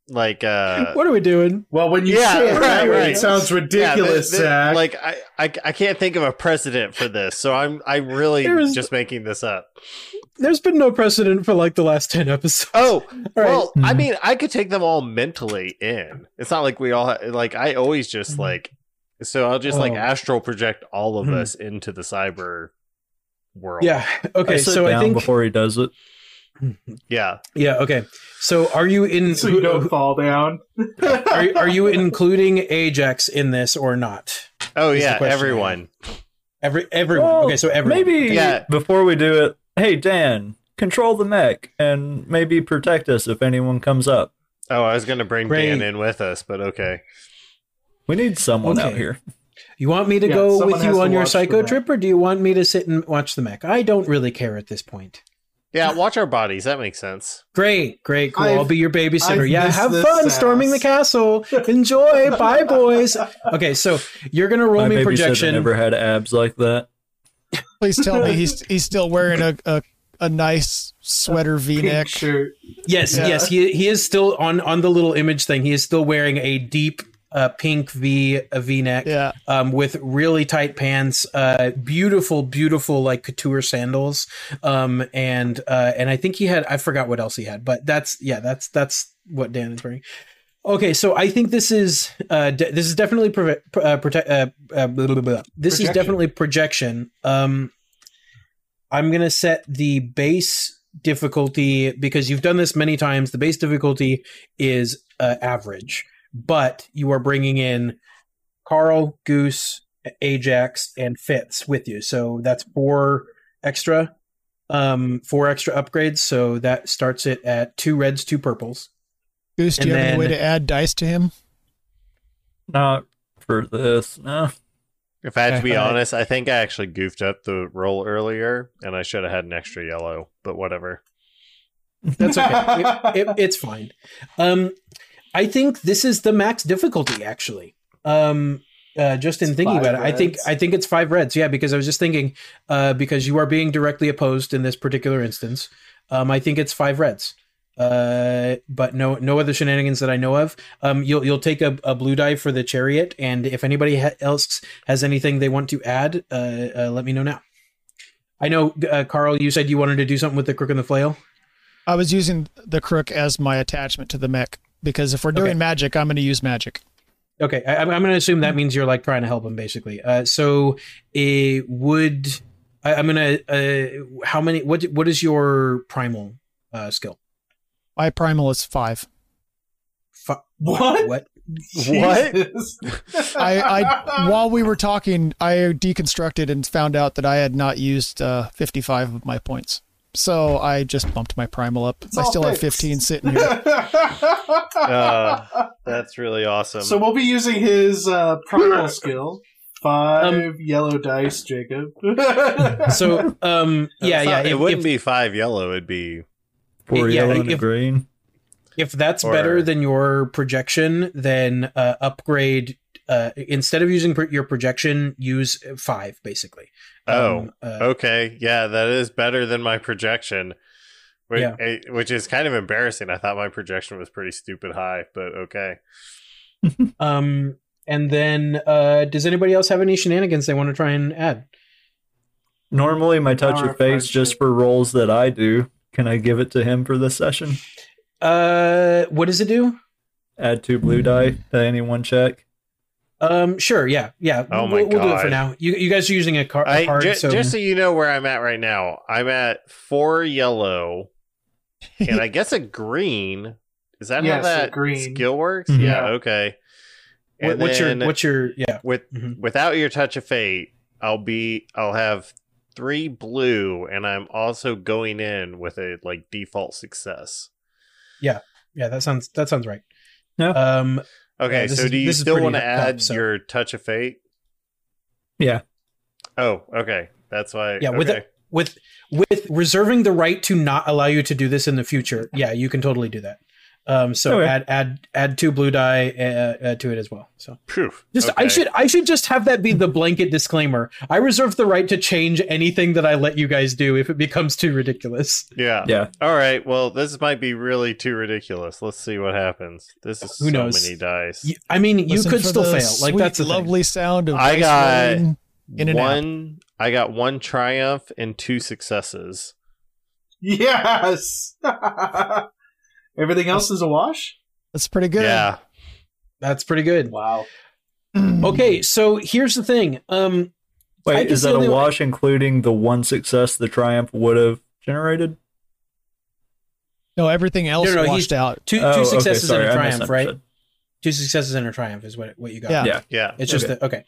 Like uh what are we doing? Well, when you Yeah, say it right, that right. it sounds ridiculous, th- th- Zach. like I, I I can't think of a precedent for this, so I'm I'm really There is- just making this up. There's been no precedent for like the last ten episodes. Oh, All right. well, I Mhm. mean, I could take them all mentally in. It's not like we all ha- like. I always just like. So I'll just like Oh. astral project all of Hmm. us into the cyber world. yeah. Okay. I sit So down I think before he does it. yeah. yeah. Okay. So are you in? so you don't fall down. are, are you including Ajax in this or not? Oh Is yeah, everyone. Every everyone. Well, okay. So everyone. Maybe Yeah. before we do it, hey Dan, control the mech and maybe protect us if anyone comes up. Oh, I was gonna bring Great. Dan in with us, but okay. We need someone out here. You want me to Yeah, go with you on your psycho trip, or do you want me to sit and watch the mech? I don't really care at this point. Yeah, watch our bodies. That makes sense. Great, great, cool. i will I've- be your babysitter. I've yeah, have fun sass. storming the castle. Enjoy. Bye, boys. Okay, so you're gonna roll My me babysitter projection. never had abs like that. Please tell me he's he's still wearing a a, a nice sweater V-neck. Shirt. Yes, Yeah. yes, he he is still on on the little image thing. He is still wearing a deep uh, pink V a V neck. Yeah, um, with really tight pants, uh, beautiful, beautiful like couture sandals, um, and uh, and I think he had I forgot what else he had, but that's yeah, that's that's what Dan is wearing. Okay, so I think this is uh, de- this is definitely pre- uh, prote- uh, uh, blah, blah, blah. this is definitely projection. Um, I'm gonna set the base difficulty because you've done this many times. The base difficulty is uh, average. But you are bringing in Carl, Goose, Ajax, and Fitz with you. So that's four extra, um, four extra upgrades. So that starts it at two reds, two purples. Goose, do you And have any way to add dice to him? Not for this. No. If I had to be honest, I think I actually goofed up the roll earlier, and I should have had an extra yellow. But whatever. That's okay. it, it, it's fine. Um, I think this is the max difficulty actually. Um, uh, just in It's thinking five about it, I think. I think it's five reds. Yeah, because I was just thinking, uh, because you are being directly opposed in this particular instance. Um, I think it's five reds. Uh, but no, no other shenanigans that I know of. Um, you'll you'll take a, a blue die for the chariot, and if anybody ha- else has anything they want to add, uh, uh, let me know now. I know, uh, Carl, you said you wanted to do something with the crook and the flail. I was using the crook as my attachment to the mech because if we're doing Okay. magic, I'm going to use magic. Okay, I, I'm going to assume that means you're like trying to help him, basically. Uh, so, it would I, I'm going to uh, how many? What what is your primal uh, skill? My primal is five. Fu- What? What? What? I, I while we were talking, I deconstructed and found out that I had not used uh, 55 of my points. So I just bumped my primal up. It's I all still have 15 sitting here. Uh, that's really awesome. so we'll be using his uh, primal skill. Five Um, yellow dice, Jacob. So, um, yeah, It's yeah. not- it If, wouldn't if, be five yellow. It'd be Four Yeah, yellow and a if- green. if that's Or- better than your projection, then uh, upgrade. Uh, instead of using pro- your projection, use five, basically. oh. Um, uh, Okay, yeah, that is better than my projection. Which, Yeah. which is kind of embarrassing. I thought my projection was pretty stupid high, but okay. Um, and then, uh, does anybody else have any shenanigans they want to try and add? Normally, my touch Power of of face just for rolls that I do. Can I give it to him for this session? Uh, what does it do? Add two blue die to any one check. Um, sure, yeah, yeah. Oh my we'll, we'll do it for now. You you guys are using a, car- a I, card, ju- so just so you know where I'm at right now, I'm at four yellow, and I guess a green. Is that Yes, how that green. skill works? Mhm. Yeah. Okay. And what's your what's your yeah? with Mhm. without your touch of fate, I'll be I'll have three blue, and I'm also going in with a like default success. Yeah, Yeah. that sounds that sounds right. Yeah. Um, Okay, so is- do you still want to add so- your touch of fate? Yeah. Oh, okay. That's why. Yeah, with okay. with with reserving the right to not allow you to do this in the future. Yeah, you can totally do that. Um, so Okay. add add add two blue die uh, uh, to it as well. So Phew. just I should I should just have that be the blanket disclaimer. I reserve the right to change anything that I let you guys do if it becomes too ridiculous. Yeah. Yeah. All right. Well, this might be really too ridiculous. Let's see what happens. This is Who so knows? many dice. You- I mean, you Listen could still the fail. Like sweet, that's the thing. lovely sound of I got in and out. one. I got one triumph and two successes. yes. Everything else is a wash. That's pretty good. Yeah. That's pretty good. Wow. Okay, so here's the thing. Um, Wait, is that a the- wash including the one success the triumph would have generated? No, everything else No, no, he's- washed out. two Oh, two okay, successes sorry, and a I triumph, right? Two successes and a triumph is what what you got. Yeah. Yeah. Yeah. It's just Okay. that okay.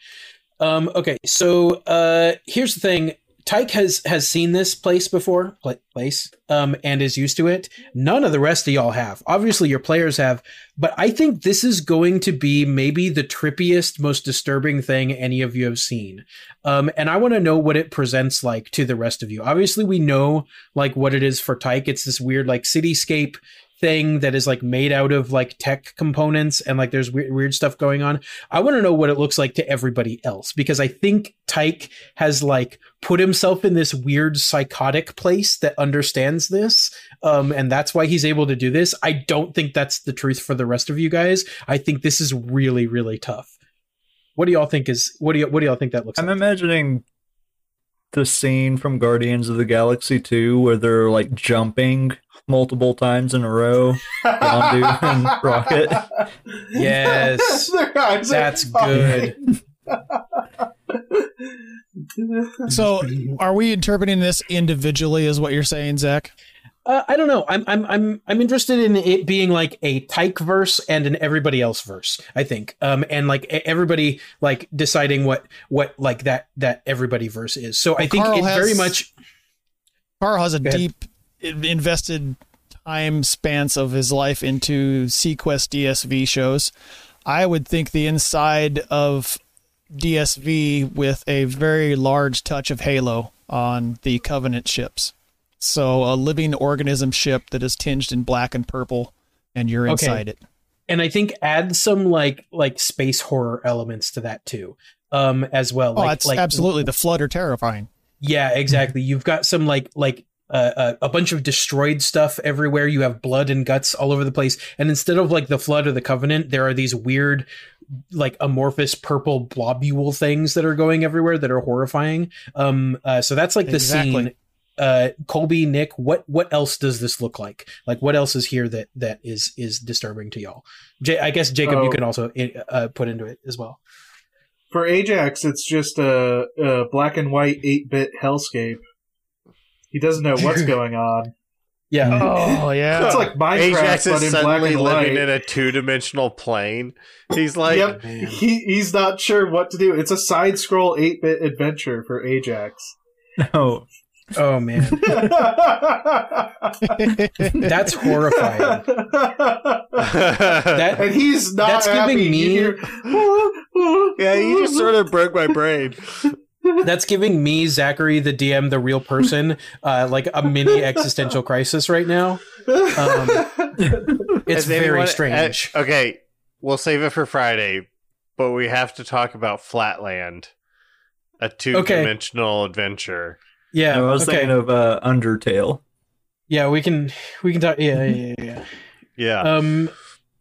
Um, okay, so uh, here's the thing. Tyke has has seen this place before, pla- place, um, and is used to it. None of the rest of y'all have. Obviously, your players have, but I think this is going to be maybe the trippiest, most disturbing thing any of you have seen. Um, and I want to know what it presents like to the rest of you. Obviously, we know like what it is for Tyke. It's this weird like cityscape thing that is like made out of like tech components and like there's weird, weird stuff going on. I want to know what it looks like to everybody else because I think Tyke has like put himself in this weird psychotic place that understands this. Um, and that's why he's able to do this. I don't think that's the truth for the rest of you guys. I think this is really, really tough. What do y'all think is what do you what do y'all think that looks like? I'm like? imagining the scene from Guardians of the Galaxy 2 where they're like jumping multiple times in a row. Yondu and Rocket. Yes. Their eyes are That's good. So, are we interpreting this individually? Is what you're saying, Zach? Uh, I don't know. I'm I'm I'm I'm interested in it being like a Tyke verse and an everybody else verse. I think, um, and like e- everybody like deciding what what like that that everybody verse is. So I think Carl it very much. Carl has a Go ahead. deep in- invested time spans of his life into seaQuest DSV shows. I would think the inside of DSV with a very large touch of Halo on the Covenant ships. So a living organism ship that is tinged in black and purple, and you're Okay. inside it. and I think add some like like space horror elements to that too, um, as well. Oh, like, that's like, absolutely the flood are terrifying. Yeah, exactly. You've got some like like uh, uh, a bunch of destroyed stuff everywhere. You have blood and guts all over the place, and instead of like the flood or the covenant, there are these weird, like amorphous purple blobule things that are going everywhere that are horrifying. Um, uh, so that's like the Exactly. scene. Uh, Colby, Nick, what what else does this look like? Like, what else is here that that is is disturbing to y'all? J- I guess Jacob, you Oh. can also uh, put into it as well. For Ajax, it's just a, a black and white 8 bit hellscape. He doesn't know what's going on. Yeah. Oh yeah. It's like Minecraft, Ajax but is in black suddenly and living in a two dimensional plane. He's like, yep, he, he's not sure what to do. It's a side scroll 8 bit adventure for Ajax. No, Oh man, that's horrifying. That and he's not That's giving happy. me- hear, yeah, you just sort of broke my brain. That's giving me Zachary, the DM, the real person, uh, like a mini existential crisis right now. Um, It's very anyone- strange. uh, okay, we'll save it for Friday, but we have to talk about Flatland, a two dimensional adventure. yeah, I was okay, thinking of uh, Undertale. yeah, we can we can talk. Yeah, yeah, yeah. Yeah. yeah. Um,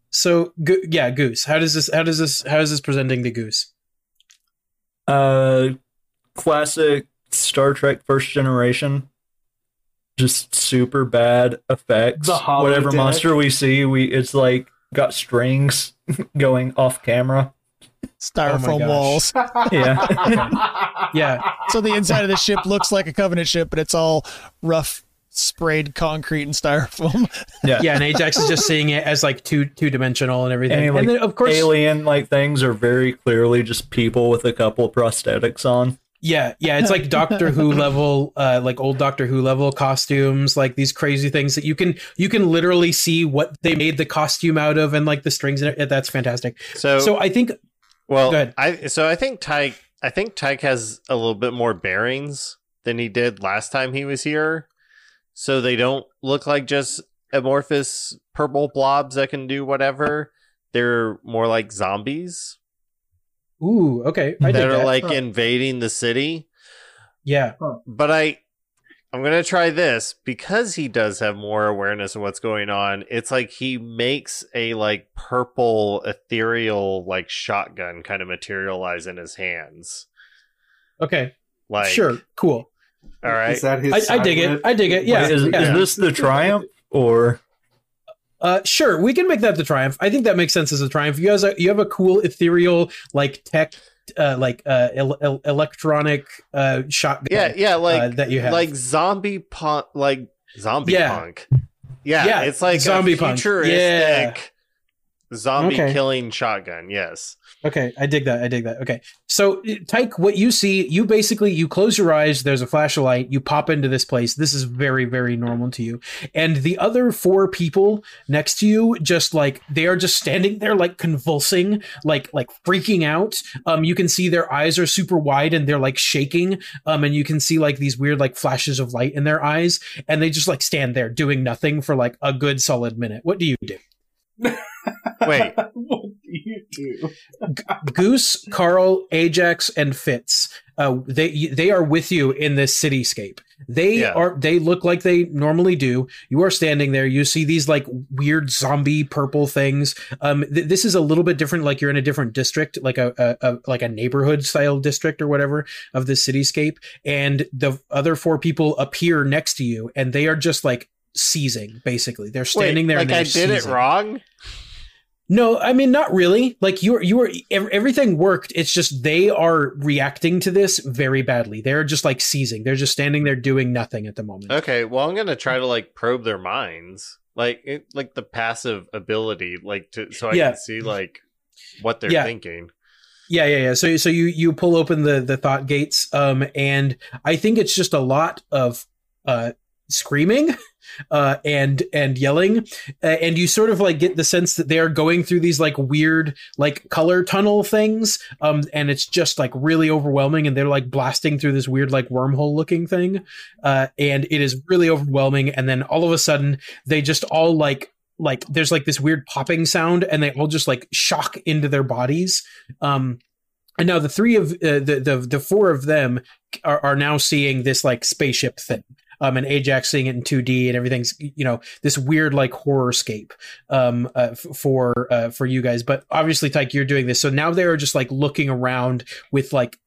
so go- yeah, Goose. How does this? How does this? How is this presenting the Goose? Uh, classic Star Trek First Generation. Just super bad effects. The holodeck. Whatever monster we see, we it's like got strings going off camera. styrofoam oh gosh. walls. Yeah. Yeah, So the inside of the ship looks like a Covenant ship, but it's all rough sprayed concrete and styrofoam. Yeah. yeah, and Ajax is just seeing it as like two two dimensional and everything. And, And, then of course, Alien like things are very clearly just people with a couple prosthetics on. Yeah, yeah, it's like Doctor Who level, uh, like old Doctor Who level costumes, like these crazy things that you can you can literally see what they made the costume out of, and like the strings. And it, that's fantastic. so, So I think well, go ahead. I so I think Tyke I think Tyke has a little bit more bearings than he did last time he was here. So they don't look like just amorphous purple blobs that can do whatever. They're more like zombies ooh, okay, I that are that. like Huh. invading the city. yeah, but I I'm gonna try this because he does have more awareness of what's going on. It's like he makes a like purple ethereal like shotgun kind of materialize in his hands. okay, Like sure, cool. all right. Is that his I, I dig it. I dig it. Yeah, is, yeah. is this the Triumph or Uh, sure, we can make that the triumph. I think that makes sense as a triumph. You guys, are, you have a cool ethereal like tech, uh, like uh, el- el- electronic uh shotgun. yeah, yeah, like uh, that you have. like zombie punk like zombie Yeah. punk. Yeah, Yeah, it's like zombie a punk. futuristic Yeah. zombie Okay. killing shotgun. Yes. Okay, I dig that. I dig that. Okay, so Tyke, what you see, you basically you close your eyes. There's a flashlight. You pop into this place. This is very, very normal to you. And the other four people next to you, just like they are just standing there, like convulsing, like like freaking out. Um, you can see their eyes are super wide and they're like shaking. Um, and you can see like these weird like flashes of light in their eyes, and they just like stand there doing nothing for like a good solid minute. What do you do? Wait. what do you do? Goose, Carl, Ajax, and Fitz. Uh, they they are with you in this cityscape. They Yeah. are. They look like they normally do. You are standing there. You see these like weird zombie purple things. Um, th- this is a little bit different. Like you're in a different district, like a, a, a like a neighborhood style district or whatever of this cityscape. And the other four people appear next to you, and they are just like seizing. Basically, they're standing Wait, there. like and I did it wrong. No, I mean not really. Like you were, you were everything worked. It's just they are reacting to this very badly. They're just like seizing. They're just standing there doing nothing at the moment. Okay, well, I'm gonna try to like probe their minds, like it, like the passive ability, like to so I Yeah. can see like what they're Yeah. thinking. Yeah, yeah, yeah. So so you you pull open the the thought gates, um, and I think it's just a lot of uh screaming, uh, and and yelling, uh, and you sort of like get the sense that they are going through these like weird like color tunnel things, um, and it's just like really overwhelming, and they're like blasting through this weird like wormhole looking thing, uh, and it is really overwhelming, and then all of a sudden they just all like like there's like this weird popping sound, and they all just like shock into their bodies. Um, and now the three of uh, the the the four of them are, are now seeing this like spaceship thing. Um, and Ajax seeing it in 2D and everything's you know this weird like horror scape um uh, f- for uh, for you guys. But obviously, Tyke, you're doing this, so now they are just like looking around with like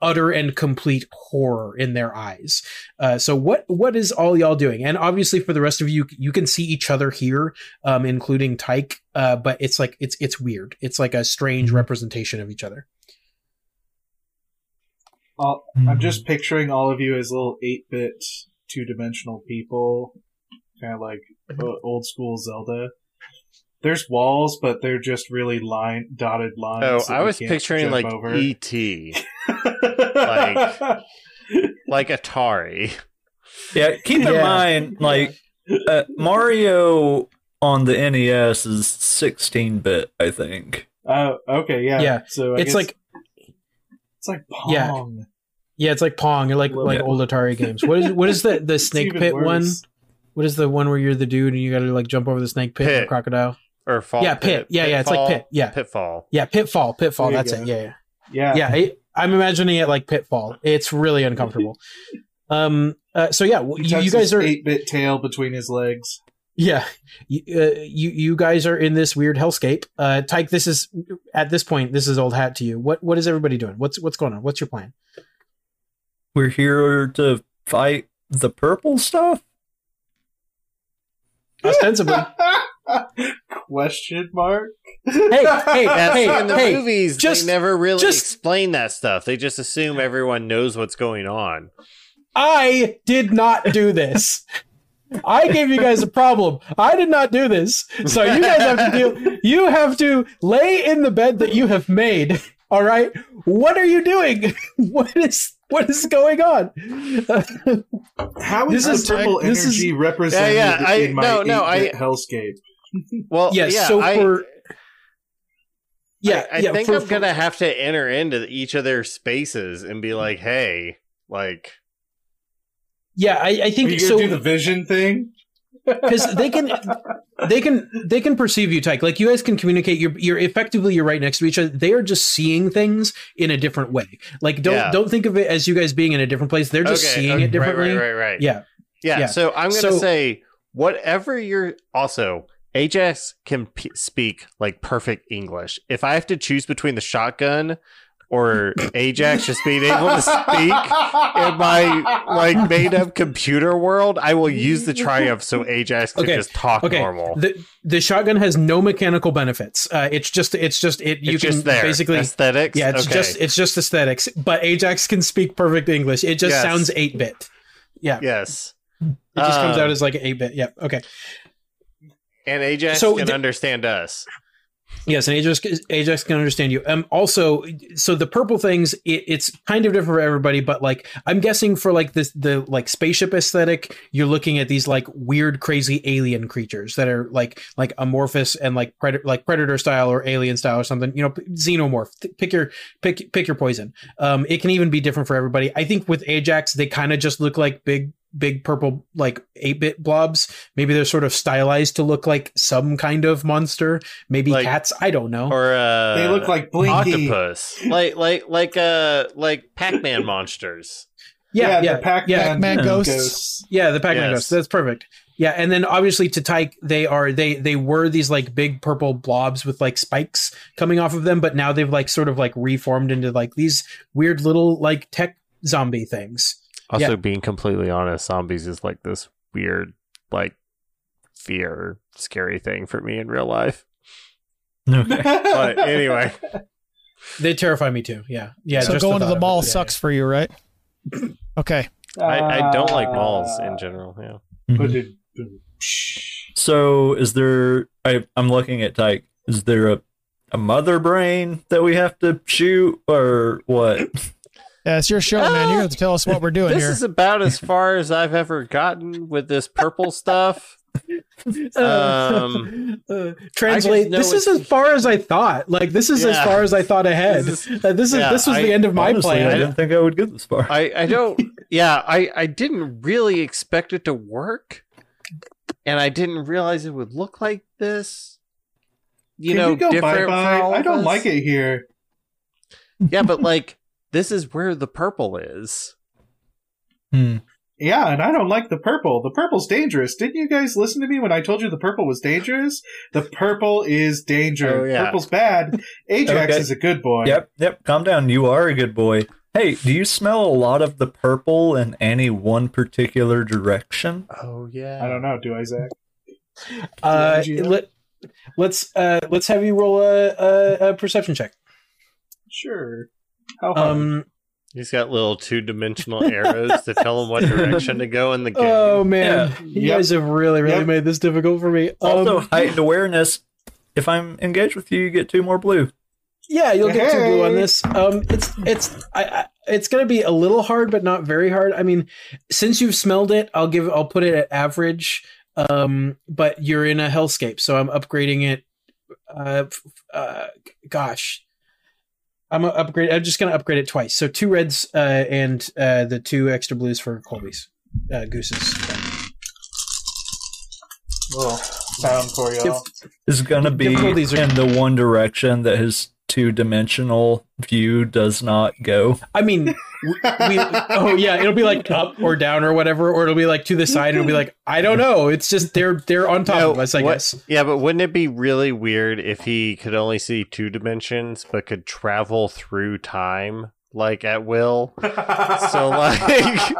utter and complete horror in their eyes. Uh, so what what is all y'all doing? And obviously for the rest of you, you can see each other here, um, including Tyke. Uh, but it's like it's it's weird. It's like a strange representation of each other. All, I'm just picturing all of you as little 8 bit, two dimensional people, kind of like old school Zelda. There's walls, but they're just really line dotted lines. Oh, I was picturing like over. ET, like- like Atari. Yeah, keep in Yeah. mind, like uh, Mario on the NES is 16 bit, I think. Oh, okay, yeah. Yeah, So I it's guess like it's like Pong. Yeah. Yeah, it's like Pong or like like yeah. old Atari games. What is what is the the snake pit worse. one? What is the one where you're the dude and you got to like jump over the snake pit, or Pit. crocodile? Or fall Yeah, pit. Yeah, yeah, it's like Pitfall? pit. Yeah. Pitfall. Yeah, pitfall, pitfall. That's go. it. Yeah, yeah. Yeah. yeah I, i'm imagining it like pitfall it's really uncomfortable um uh, so yeah He you, you guys are 8-bit tail between his legs. yeah you, uh, you you guys are in this weird hellscape uh tyke this is at this point this is old hat to you what what is everybody doing what's what's going on what's your plan We're here to fight the purple stuff. ostensibly Question mark? hey hey That's hey in the hey movies. just- they never really just- explain that stuff. They just assume everyone knows what's going on. i did not do this I gave you guys a problem. I did not do this. So you guys have to deal. You have to lay in the bed that you have made. All right. What are you doing? What is what is going on? How is This is the purple tech- this is- energy represented Yeah, yeah, I- in my no, no, I- hellscape? Well, yes. yeah, so I, for yeah, I, I yeah, think for- I'm for- gonna have to enter into each of their spaces and be like, "Hey, like, Yeah, I, I Are you think so do the vision thing? Because they can they can they can perceive you, Tyke. Like you guys can communicate. You're you're effectively you're right next to each other. They are just seeing things in a different way. Like don't Yeah. don't think of it as you guys being in a different place. They're just okay, seeing okay, it differently. Right, right, right, right. Yeah. yeah, yeah. So I'm gonna So- say whatever you're. Also, Ajax can p- speak like perfect English. If I have to choose between the shotgun or Ajax just being able to speak in my like made up computer world, I will use the triumph so Ajax can Okay, just talk Okay. normal. The the shotgun has no mechanical benefits. Uh, it's just it's just it. You it's can just there. basically aesthetics. yeah. It's okay. just it's just aesthetics. But Ajax can speak perfect English. It just Yes. sounds eight bit. Yeah. yes. It just comes Um, out as like eight bit. Yeah. Okay. And Ajax So can the- understand us. Yes, and Ajax Ajax can understand you. Um, also, so the purple things, it, it's kind of different for everybody, but like I'm guessing for like this the like spaceship aesthetic, you're looking at these like weird, crazy alien creatures that are like like amorphous and like predator like predator style or alien style or something. You know, xenomorph. Pick your pick pick your poison. Um, it can even be different for everybody. I think with Ajax, they kind of just look like big big purple like 8-bit blobs maybe they're sort of stylized to look like some kind of monster maybe Like- cats i don't know Or uh they look like Blinky. octopus. like like like uh like Pac-Man monsters. Yeah, yeah, the Pac-Man, yeah, Pac-Man ghosts. ghosts. yeah. The Pac-Man Yes. ghost. That's perfect. Yeah, and then obviously to Tyke, they are they they were these like big purple blobs with like spikes coming off of them, but now they've like sort of like reformed into like these weird little like tech zombie things. Also Yeah. being completely honest, zombies is like this weird like fear scary thing for me in real life. Okay. But anyway, They terrify me too. Yeah, yeah. so just going to the mall it. Yeah, sucks for you, right? Okay. I, I don't like malls Uh, in general. Yeah. but it- So is there? I, I'm looking at Tyke. Is there a a mother brain that we have to shoot, or what? Yeah, it's your show, man. You have to tell us what we're doing This here. is about as far as I've ever gotten with this purple stuff. Um, uh, translate. know This is it's- as far as I thought. Like this is as Yeah. far as I thought ahead. This This is- is this, is, yeah, this was I- the end of my Honestly, I plan. didn't think I would get this far. I, I don't yeah I, I didn't really expect it to work and I didn't realize it would look like this you Can know you go different for bye-bye? all I of don't us. like it here. yeah but like this is where the purple is Hmm. Yeah, and I don't like the purple. The purple's dangerous. Didn't you guys listen to me when I told you the purple was dangerous? The purple is danger. Oh, yeah. Purple's bad. Ajax Okay. is a good boy. Yep, yep. Calm down. You are a good boy. Hey, do you smell a lot of the purple in any one particular direction? oh yeah I don't know. Do I, Zach? Uh, let, let's uh, let's have you roll a, a, a perception check. Sure. How hard? Um. he's got little two-dimensional arrows to tell him what direction to go in the game Oh man, Yeah. you Yep. guys have really really Yep. made this difficult for me. Also, Um, heightened awareness. If I'm engaged with you, you get two more blue. Yeah, you'll get two blue on this. Um, it's it's I, I it's gonna be a little hard, but not very hard. I mean, since you've smelled it, I'll give I'll put it at average. Um, but you're in a hellscape, so I'm upgrading it. Uh, uh gosh, I'm a upgrade. I'm just gonna upgrade it twice. So two reds, uh, and uh, the two extra blues for Colby's, uh, Goose's. little sound for y'all. Is gonna be Difficult are- in the one direction that his two dimensional view does not go. I mean, we, we, oh yeah, it'll be like up or down or whatever, or it'll be like to the side. and It'll be like I don't know. It's just they're they're on top No, of us, I what- guess. yeah but wouldn't it be really weird if he could only see two dimensions but could travel through time like at will so like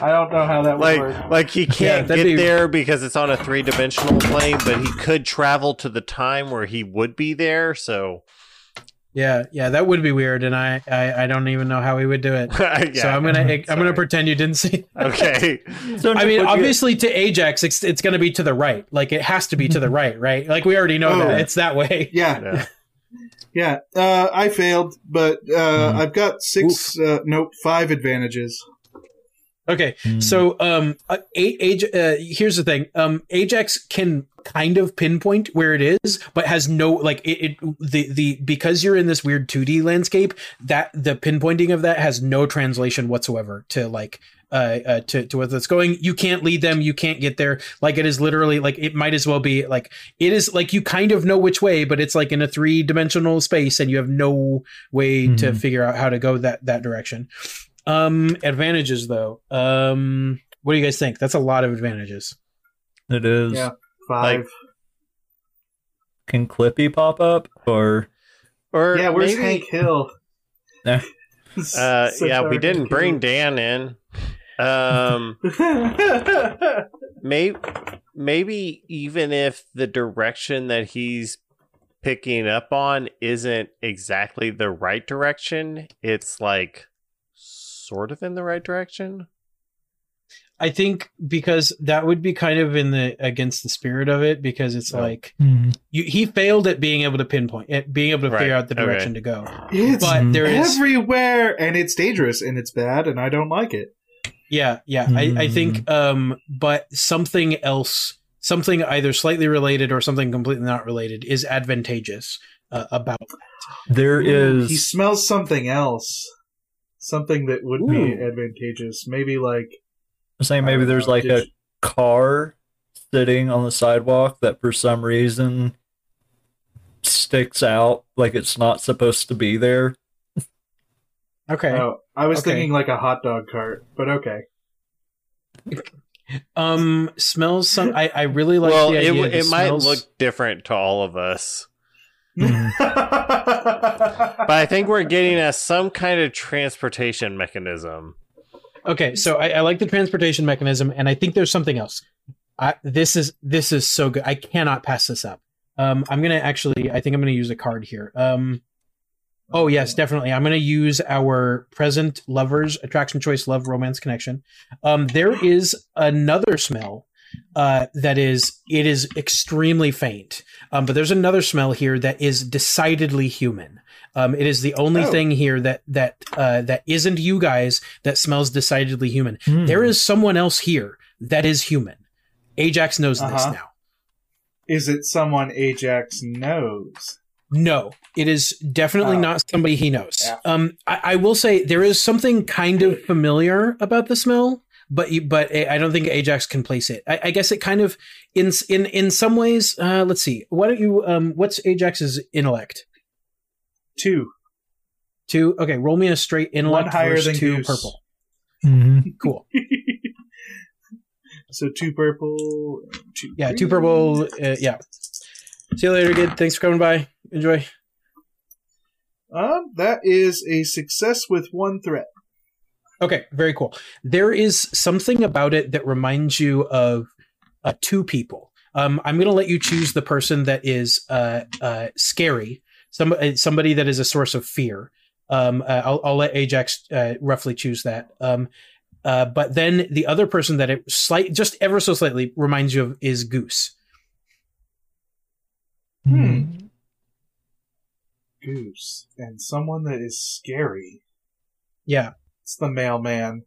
I don't know how that would like work. like he can't that'd get be- there because it's on a three dimensional plane, but he could travel to the time where he would be there. So Yeah, yeah, that would be weird, and I I, I don't even know how we would do it. yeah. so I'm gonna I'm gonna pretend you didn't see. okay. So I mean, would you- obviously to Ajax, it's it's gonna be to the right. Like it has to be to the right, right? Like we already know Oh. that it's that way. yeah, Yeah. yeah. Uh, I failed, but uh, Mhm. I've got six. Uh, nope, five advantages. Okay, Hmm. So, um, uh, A- uh, here's the thing. Um, Ajax can kind of pinpoint where it is, but has no like it, it. The the because you're in this weird 2D landscape, that the pinpointing of that has no translation whatsoever to like uh, uh to to where that's going. You can't lead them. You can't get there. Like it is literally like it might as well be like it is like you kind of know which way, but it's like in a three dimensional space, and you have no way to Mhm. figure out how to go that that direction. Um, advantages though. Um, what do you guys think? That's a lot of advantages. it is. Yeah. Five. Can Clippy pop up or Or yeah, where's maybe, Hank Hill? Uh, yeah, we didn't Hank bring Dan in. Um, maybe maybe even if the direction that he's picking up on isn't exactly the right direction, it's like sort of in the right direction. I think because that would be kind of in the against the spirit of it because it's Oh. like you, he failed at being able to pinpoint at being able to Right, figure out the okay. direction to go. it's But there is everywhere, and it's dangerous, and it's bad, and I don't like it. yeah yeah I, I think um but something else something either slightly related or something completely not related is advantageous uh, about there is He smells something else, something that would be advantageous. Maybe like I'm saying maybe there's know, like did a car sitting on the sidewalk that for some reason sticks out like it's not supposed to be there. okay Oh, I was Okay. thinking like a hot dog cart, but okay. um smells some I, I really like well, the it idea w- it might look different to all of us. but I think we're getting at some kind of transportation mechanism. Okay, so I, I like the transportation mechanism, and I think there's something else. I, this is this is so good. I cannot pass this up. Um, I'm gonna actually. I think I'm gonna use a card here. Um, oh yes, definitely. I'm gonna use our present lovers attraction choice love romance connection. Um, there is another smell uh, that is it is extremely faint. Um, but there's another smell here that is decidedly human. Um, it is the only Oh. thing here that that uh, that isn't you guys that smells decidedly human. Hmm. There is someone else here that is human. Ajax knows this Uh-huh. now. Is it someone Ajax knows? No, it is definitely Oh. not somebody he knows. Yeah. Um, I, I will say there is something kind of familiar about the smell, but you, but I don't think Ajax can place it. I, I guess it kind of in in in some ways. Uh, let's see. Why don't you? Um, what's Ajax's intellect? Two. Two. Okay, roll me a straight intellect One higher versus than two Goose. purple. Mhm. Cool. So two purple. Two Yeah, two purple. Uh, yeah. See you later, kid. Thanks for coming by. Enjoy. Um, that is a success with one threat. Okay, very cool. There is something about it that reminds you of uh, two people. Um, I'm going to let you choose the person that is uh, uh, scary, some, uh, somebody that is a source of fear. Um, uh, I'll, I'll let Ajax uh, roughly choose that. Um, uh, but then the other person that it slight, just ever so slightly reminds you of is Goose. Hmm. Goose and someone that is scary. Yeah. It's the mailman.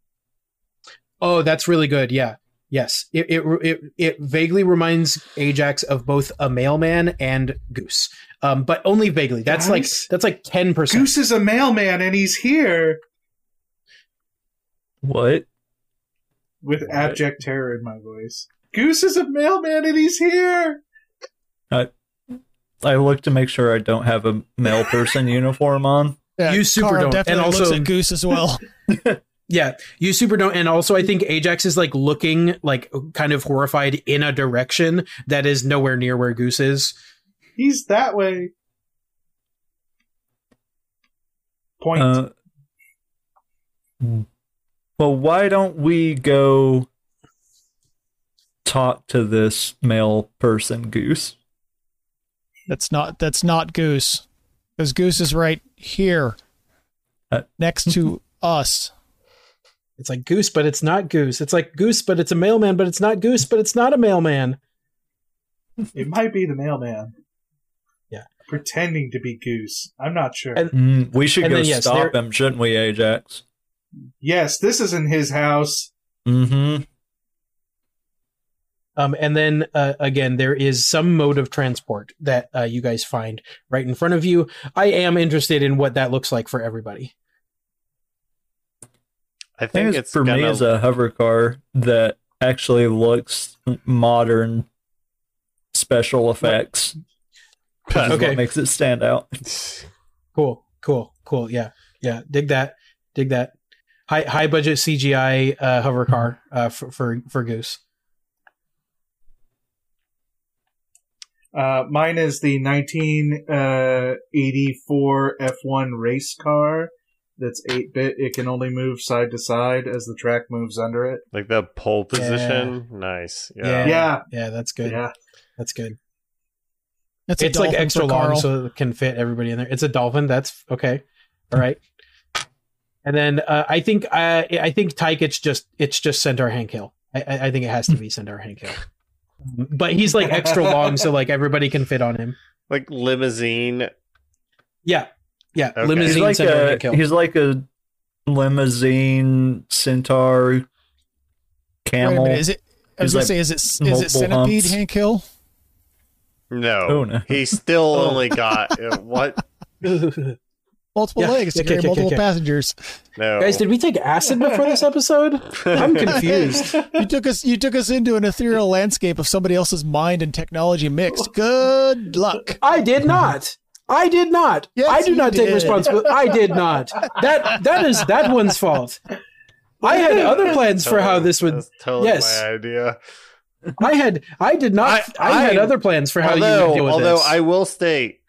Oh, that's really good. Yeah. Yes. It, it it it vaguely reminds Ajax of both a mailman and Goose. Um, but only vaguely. That's like that's like ten percent. Goose is a mailman and he's here What? with abject terror in my voice. Goose is a mailman and he's here. I I look to make sure I don't have a male person uniform on. Yeah, You super Carl don't. definitely And looks also- at Goose as well. Yeah, you super don't. And also, I think Ajax is like looking like kind of horrified in a direction that is nowhere near where Goose is. He's that way. Point. Uh, well, why don't we go talk to this male person, Goose? That's not that's not Goose, because Goose is right here, Uh, next to us. It's like Goose, but it's not Goose. It's like Goose, but it's a mailman, but it's not Goose, but it's not a mailman. it might be the mailman. Yeah. Pretending to be Goose. I'm not sure. And- Mm, we should And go then, yes, stop there- him, shouldn't we, Ajax? yes, this isn't his house. Mm-hmm. Um, and then uh, again, there is some mode of transport that uh, you guys find right in front of you. I am interested in what that looks like for everybody. I I think think it's for me gonna is a hover car that actually looks modern special effects. Which is Okay. what makes it stand out. Cool, cool, cool. Yeah, yeah. Dig that, dig that. High high budget CGI uh, hover car uh, for, for for Goose. Uh, mine is the 1984 F1 race car. That's 8 bit. It can only move side to side as the track moves under it. like the pole position. Nice. Yeah. Yeah. Yeah. Yeah, that's good. Yeah. That's good. That's it's like extra for long, so it can fit everybody in there. It's a dolphin. That's okay. All right. And then uh, I think uh, I think Tyke it's just it's just Centaur Hank Hill. I, I I think it has to be Centaur Hank Hill. But he's like extra long, so like everybody can fit on him. Like limousine. Yeah, yeah. Okay. He's Limousine like Centaur a Hank Hill. he's like a limousine centaur Wait a camel. minute, is it? I was He's gonna like say, is it is it centipede humps. Hank Hill? No. Oh, no. He still Oh. only got uh, what? Multiple Yeah, legs to yeah, carry okay, okay, multiple okay. passengers. No. Guys, did we take acid before this episode? I'm confused. You took us you took us into an ethereal landscape of somebody else's mind and technology mixed. Good luck. I did not. I did not. Yes, I do you not take responsibility. I did not. That that is that one's fault. I had other plans for how this would. That's totally yes. my idea. I had. I did not. I, I- had other plans for how you although, would deal with although this. I will state,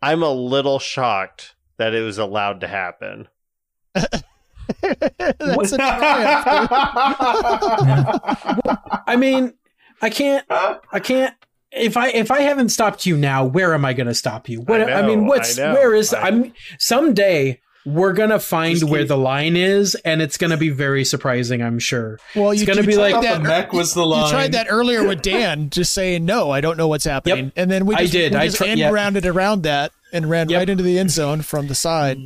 I'm a little shocked that it was allowed to happen. That's a triumph. I mean, I can't. I can't. if I if I haven't stopped you now, where am I going to stop you? What I I, mean, know, what's I know. where is I- I'm someday we're gonna find Just where keep- the line is, and it's gonna be very surprising. I'm sure. Well, It's you, gonna you be like- that. thought the mech was the line. You tried that earlier with Dan, just saying no. I don't know what's happening, Yep. and then we I just, did. We I just tri- end yeah. rounded around that and ran Yep. right into the end zone from the side.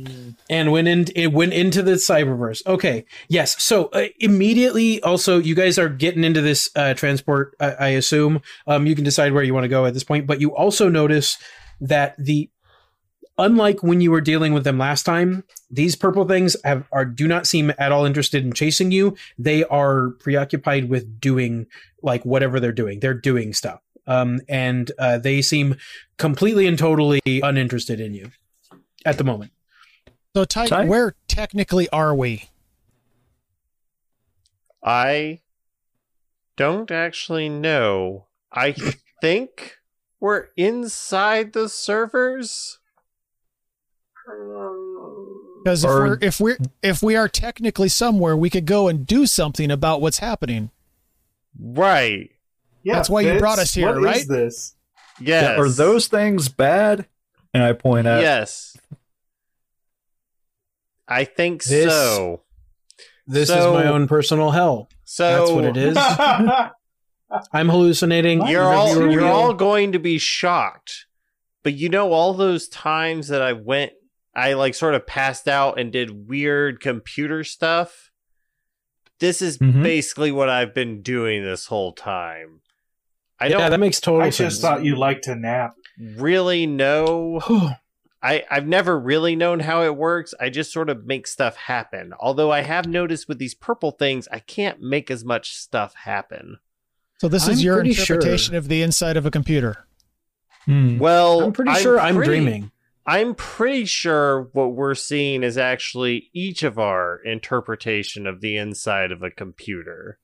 and went in it went into the cyberverse okay yes so uh, immediately also you guys are getting into this uh, transport I, I assume um, you can decide where you want to go at this point but you also notice that the unlike when you were dealing with them last time these purple things have are do not seem at all interested in chasing you they are preoccupied with doing like whatever they're doing they're doing stuff um, and uh, they seem completely and totally uninterested in you at the moment So, Ty, Ty? where technically are we? I don't actually know. I think we're inside the servers. Because if we're if we're if we are technically somewhere, we could go and do something about what's happening. Right. Yeah, That's why you brought us here, what is right? this? Yes. Are those things bad? And I point out. Yes. I think This- so. This So- is my own personal hell. So That's what it is. I'm hallucinating. You're all you are you're real. all going to be shocked. But you know all those times that I went I like sort of passed out and did weird computer stuff. This is Mhm. basically what I've been doing this whole time. I yeah, don't that makes total I sense. just thought you liked to nap. really know I, I've never really known how it works. I just sort of make stuff happen. Although I have noticed with these purple things, I can't make as much stuff happen. So this I'm is your pretty sure- interpretation of the inside of a computer. Hmm. Well, I'm pretty sure I'm pretty- dreaming. I'm pretty sure what we're seeing is actually each of our interpretation of the inside of a computer.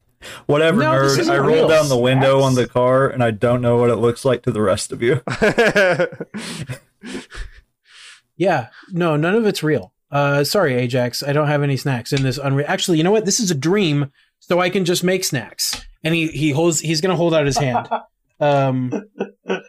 Whatever, No, nerd. I real. rolled down the window on the car, and I don't know what it looks like to the rest of you. Yeah, no, none of it's real. Uh, sorry, Ajax. I don't have any snacks in this unreal. Actually, you know what? This is a dream, so I can just make snacks. And he he holds. He's gonna hold out his hand. Um,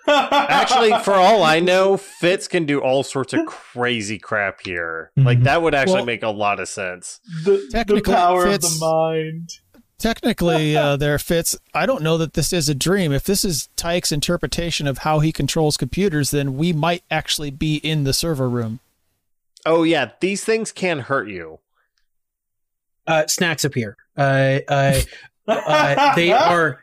actually, for all I know, Fitz can do all sorts of crazy crap here. Like Mhm. that would actually Well- make a lot of sense. the, the power Fitz- of the mind. Technically, uh, there Fitz. I don't know that this is a dream. If this is Tyke's interpretation of how he controls computers, then we might actually be in the server room. Oh yeah, these things can hurt you. uh, snacks appear. Uh, uh, uh, they are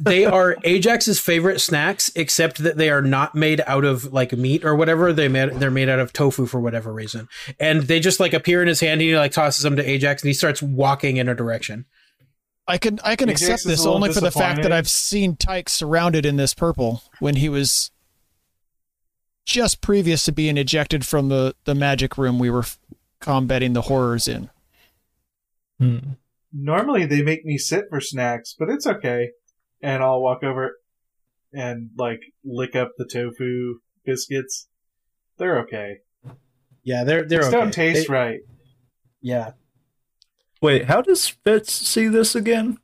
they are Ajax's favorite snacks, except that they are not made out of like meat or whatever. They made they're made out of tofu for whatever reason, and they just like appear in his hand. And he like tosses them to Ajax, and he starts walking in a direction. I can I can Ajax accept this only for the fact that. I've seen Tyke surrounded in this purple when he was just previous to being ejected from the the magic room we were combating the horrors in. Hmm. Normally they make me sit for snacks, but it's okay. And I'll walk over and like lick up the tofu biscuits. They're okay. Yeah, they're they're Just okay. don't taste They- right. Yeah, Wait, how does Fitz see this again?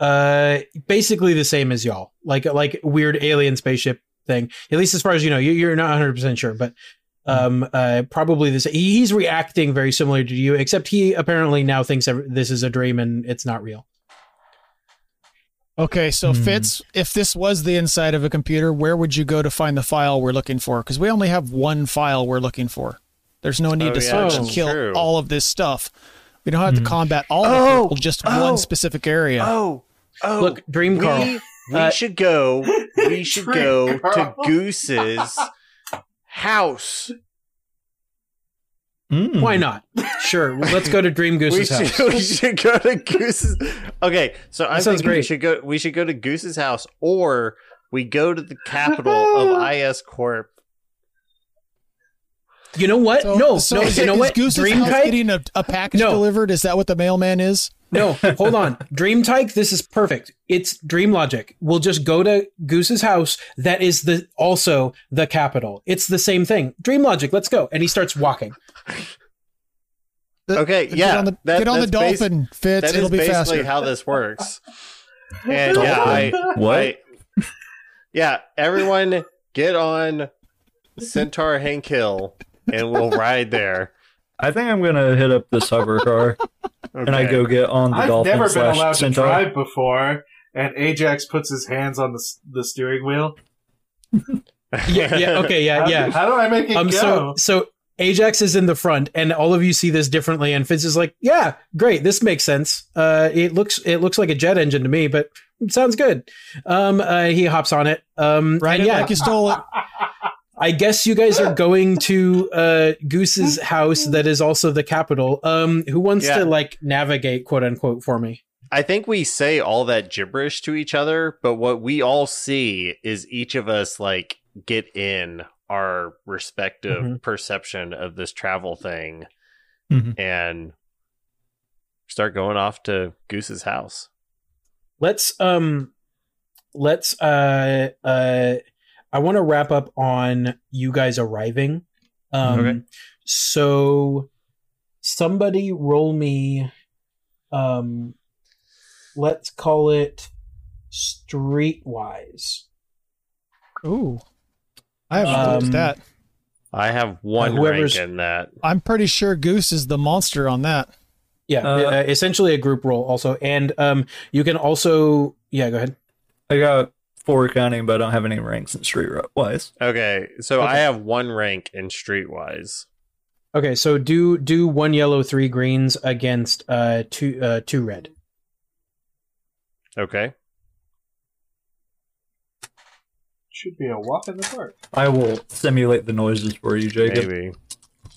uh, basically the same as y'all. Like like weird alien spaceship thing. At least as far as you know, you, you're not 100 percent sure, but um, uh, probably this. He's reacting very similar to you, except he apparently now thinks ev- this is a dream and it's not real. Okay, so Hmm. Fitz, if this was the inside of a computer, where would you go to find the file we're looking for? Because we only have one file we're looking for. There's no need Oh, to yeah, search and kill true. all of this stuff. We don't have Hmm. to combat all Oh, the people, just oh, one specific area. Oh, oh, Look, Dream Carl. we, we uh, should go. We should go to Goose's house. Hmm. Why not? Sure, let's go to Dream We Goose's should, house. we should go to Goose's. Okay, so I think we should go. We should go to Goose's house, or we go to the capital of IS Corp. You know what? So- no, so no. is, You know is what? Goose's Dream house Tyke. getting a, a package No. delivered? Is that what the mailman is? No, hold on. Dream Tyke. This is perfect. It's Dream Logic. We'll just go to Goose's house. That is the also the capital. It's the same thing. Dream Logic. Let's go. And he starts walking. The- Okay, get yeah, on the, that- get on the that's basi- dolphin, Fitz. That It'll be basically faster. how this works. And yeah, I, What? I Yeah, everyone get on Centaur Hank Hill and we'll ride there. I think I'm gonna hit up this hover car and I go get on the I've dolphin never been slash allowed to drive before, and Ajax puts his hands on the the steering wheel. Yeah, yeah, okay, yeah, How, yeah. How do I make it Um, go? so so Ajax is in the front, and all of you see this differently. And Fitz is like, "Yeah, great, this makes sense. Uh, it looks it looks like a jet engine to me, but it sounds good." Um, uh, he hops on it. Um, Ride and yeah, like you stole it. I guess you guys are going to uh, Goose's house, that is also the capital. Um, who wants Yeah. to like navigate, quote unquote, for me? I think we say all that gibberish to each other, but what we all see is each of us like get in our respective Mhm. perception of this travel thing Mhm. and start going off to Goose's house. let's um let's uh uh i want to wrap up on you guys arriving um Okay. so somebody roll me um let's call it streetwise Ooh. I haven't Um, looked at that. I have one Uh, whoever's- rank in that. I'm pretty sure Goose is the monster on that. yeah Uh, uh, essentially a group roll also and um you can also yeah go ahead I got four counting, but I don't have any ranks in streetwise. Okay, so Okay. I have one rank in Streetwise. okay so do do one yellow three greens against uh two uh two red Okay. Should be a walk in the park. I will simulate the noises for you, Jacob. Maybe.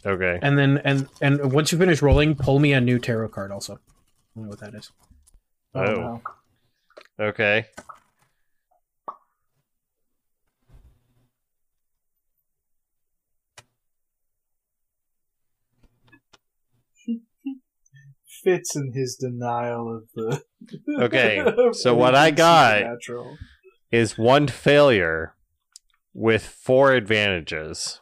Okay. And then and and once you finish rolling, pull me a new tarot card also. I don't know what that is. Oh, Oh. no. Okay. Fitz in his denial of the. Okay, so what I got- Is one failure with four advantages.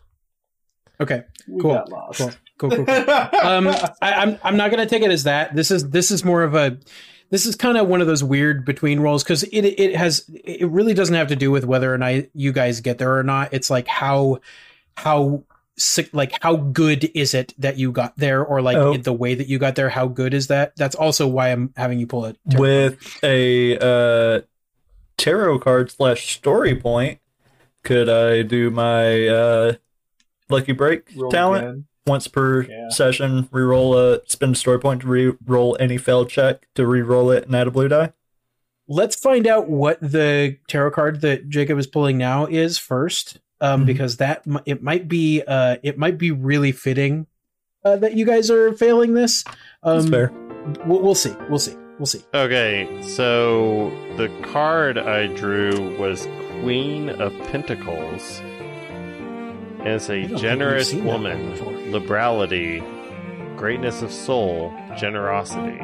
Okay, We Cool, got lost. cool, cool, cool. cool. um, I, I'm I'm not gonna take it as that. This is this is more of a this is kind of one of those weird between roles because it it has it really doesn't have to do with whether or not you guys get there or not. It's like how how sick like how good is it that you got there or like Oh. the way that you got there how good is that that's also why i'm having you pull it With a uh, tarot card slash story point, could I do my uh, lucky break Roll talent again. once per Yeah. session? Reroll a spend a story point to re-roll any failed check to re-roll it and add a blue die. let's find out what the tarot card that Jacob is pulling now is first, um, Mhm. because that it might be uh, it might be really fitting uh, that you guys are failing this. Um, That's fair. We'll, we'll see. We'll see. We'll see. Okay, so the card I drew was Queen of Pentacles. And it's I a generous we've seen that one woman, liberality, greatness of soul, generosity.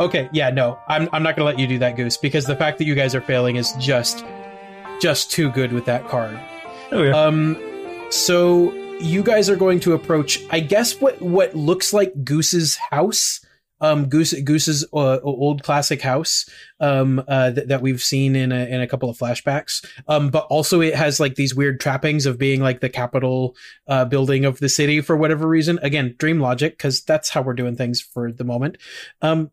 Okay. Yeah. No, I'm I'm not gonna let you do that, Goose, because the fact that you guys are failing is just just too good with that card. Oh yeah. Um, so you guys are going to approach, I guess, what what looks like Goose's house. Um, Goose Goose's uh, old classic house. Um, uh, th- that we've seen in a, in a couple of flashbacks. Um, but also it has like these weird trappings of being like the capital uh, building of the city for whatever reason. Again, dream logic because that's how we're doing things for the moment. Um,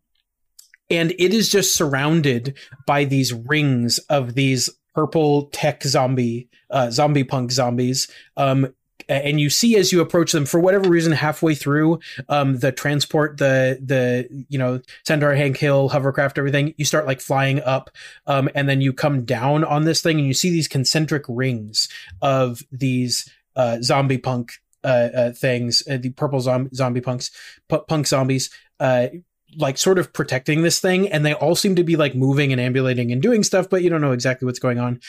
and it is just surrounded by these rings of these purple tech zombie uh, zombie punk zombies. Um, and you see as you approach them, for whatever reason, halfway through um, the transport, the the you know Centaur, Hank Hill, hovercraft, everything, you start like flying up, um, and then you come down on this thing, and you see these concentric rings of these uh, zombie punk uh, uh, things, uh, the purple zom- zombie punks, pu- punk zombies. Like sort of protecting this thing and they all seem to be like moving and ambulating and doing stuff but you don't know exactly what's going on.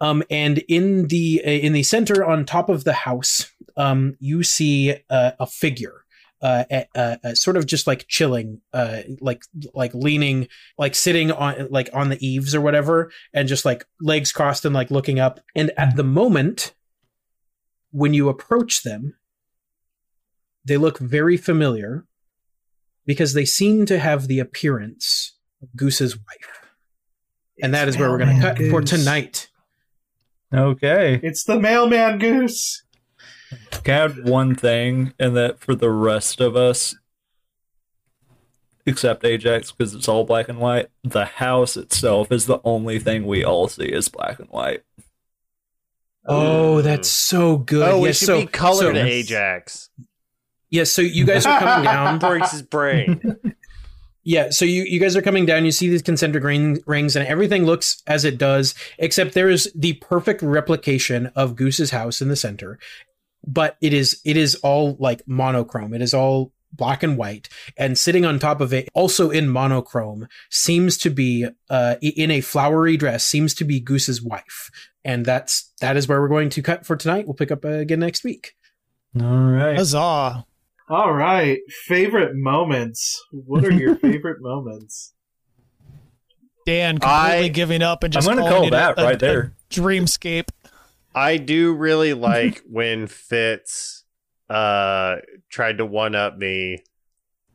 Um, and in the uh, in the center on top of the house um, you see uh, a figure uh, uh, uh, sort of just like chilling uh, like like leaning like sitting on like on the eaves or whatever and just like legs crossed and like looking up. And at the moment when you approach them they look very familiar because they seem to have the appearance of Goose's wife. And that is where we're going to cut for tonight. Okay. It's the mailman goose. Can I add one thing, and that for the rest of us, except Ajax, because it's all black and white, the house itself is the only thing we all see is black and white. Oh, that's so good. Oh, we yes, should so, be colored so, Ajax. Yes, so you guys are coming down. Breaks his brain. Yeah, so you, you guys are coming down. You see these concentric ring, rings, and everything looks as it does, except there is the perfect replication of Goose's house in the center. But it is it is all like monochrome. It is all black and white, and sitting on top of it, also in monochrome, seems to be uh, in a flowery dress. Seems to be Goose's wife, and that's that is where we're going to cut for tonight. We'll pick up uh, again next week. All right. Huzzah! All right, favorite moments. What are your favorite moments? Dan completely I- giving up and just I'm just going to calling call it that a- right a there. dreamscape. I do really like when Fitz uh tried to one up me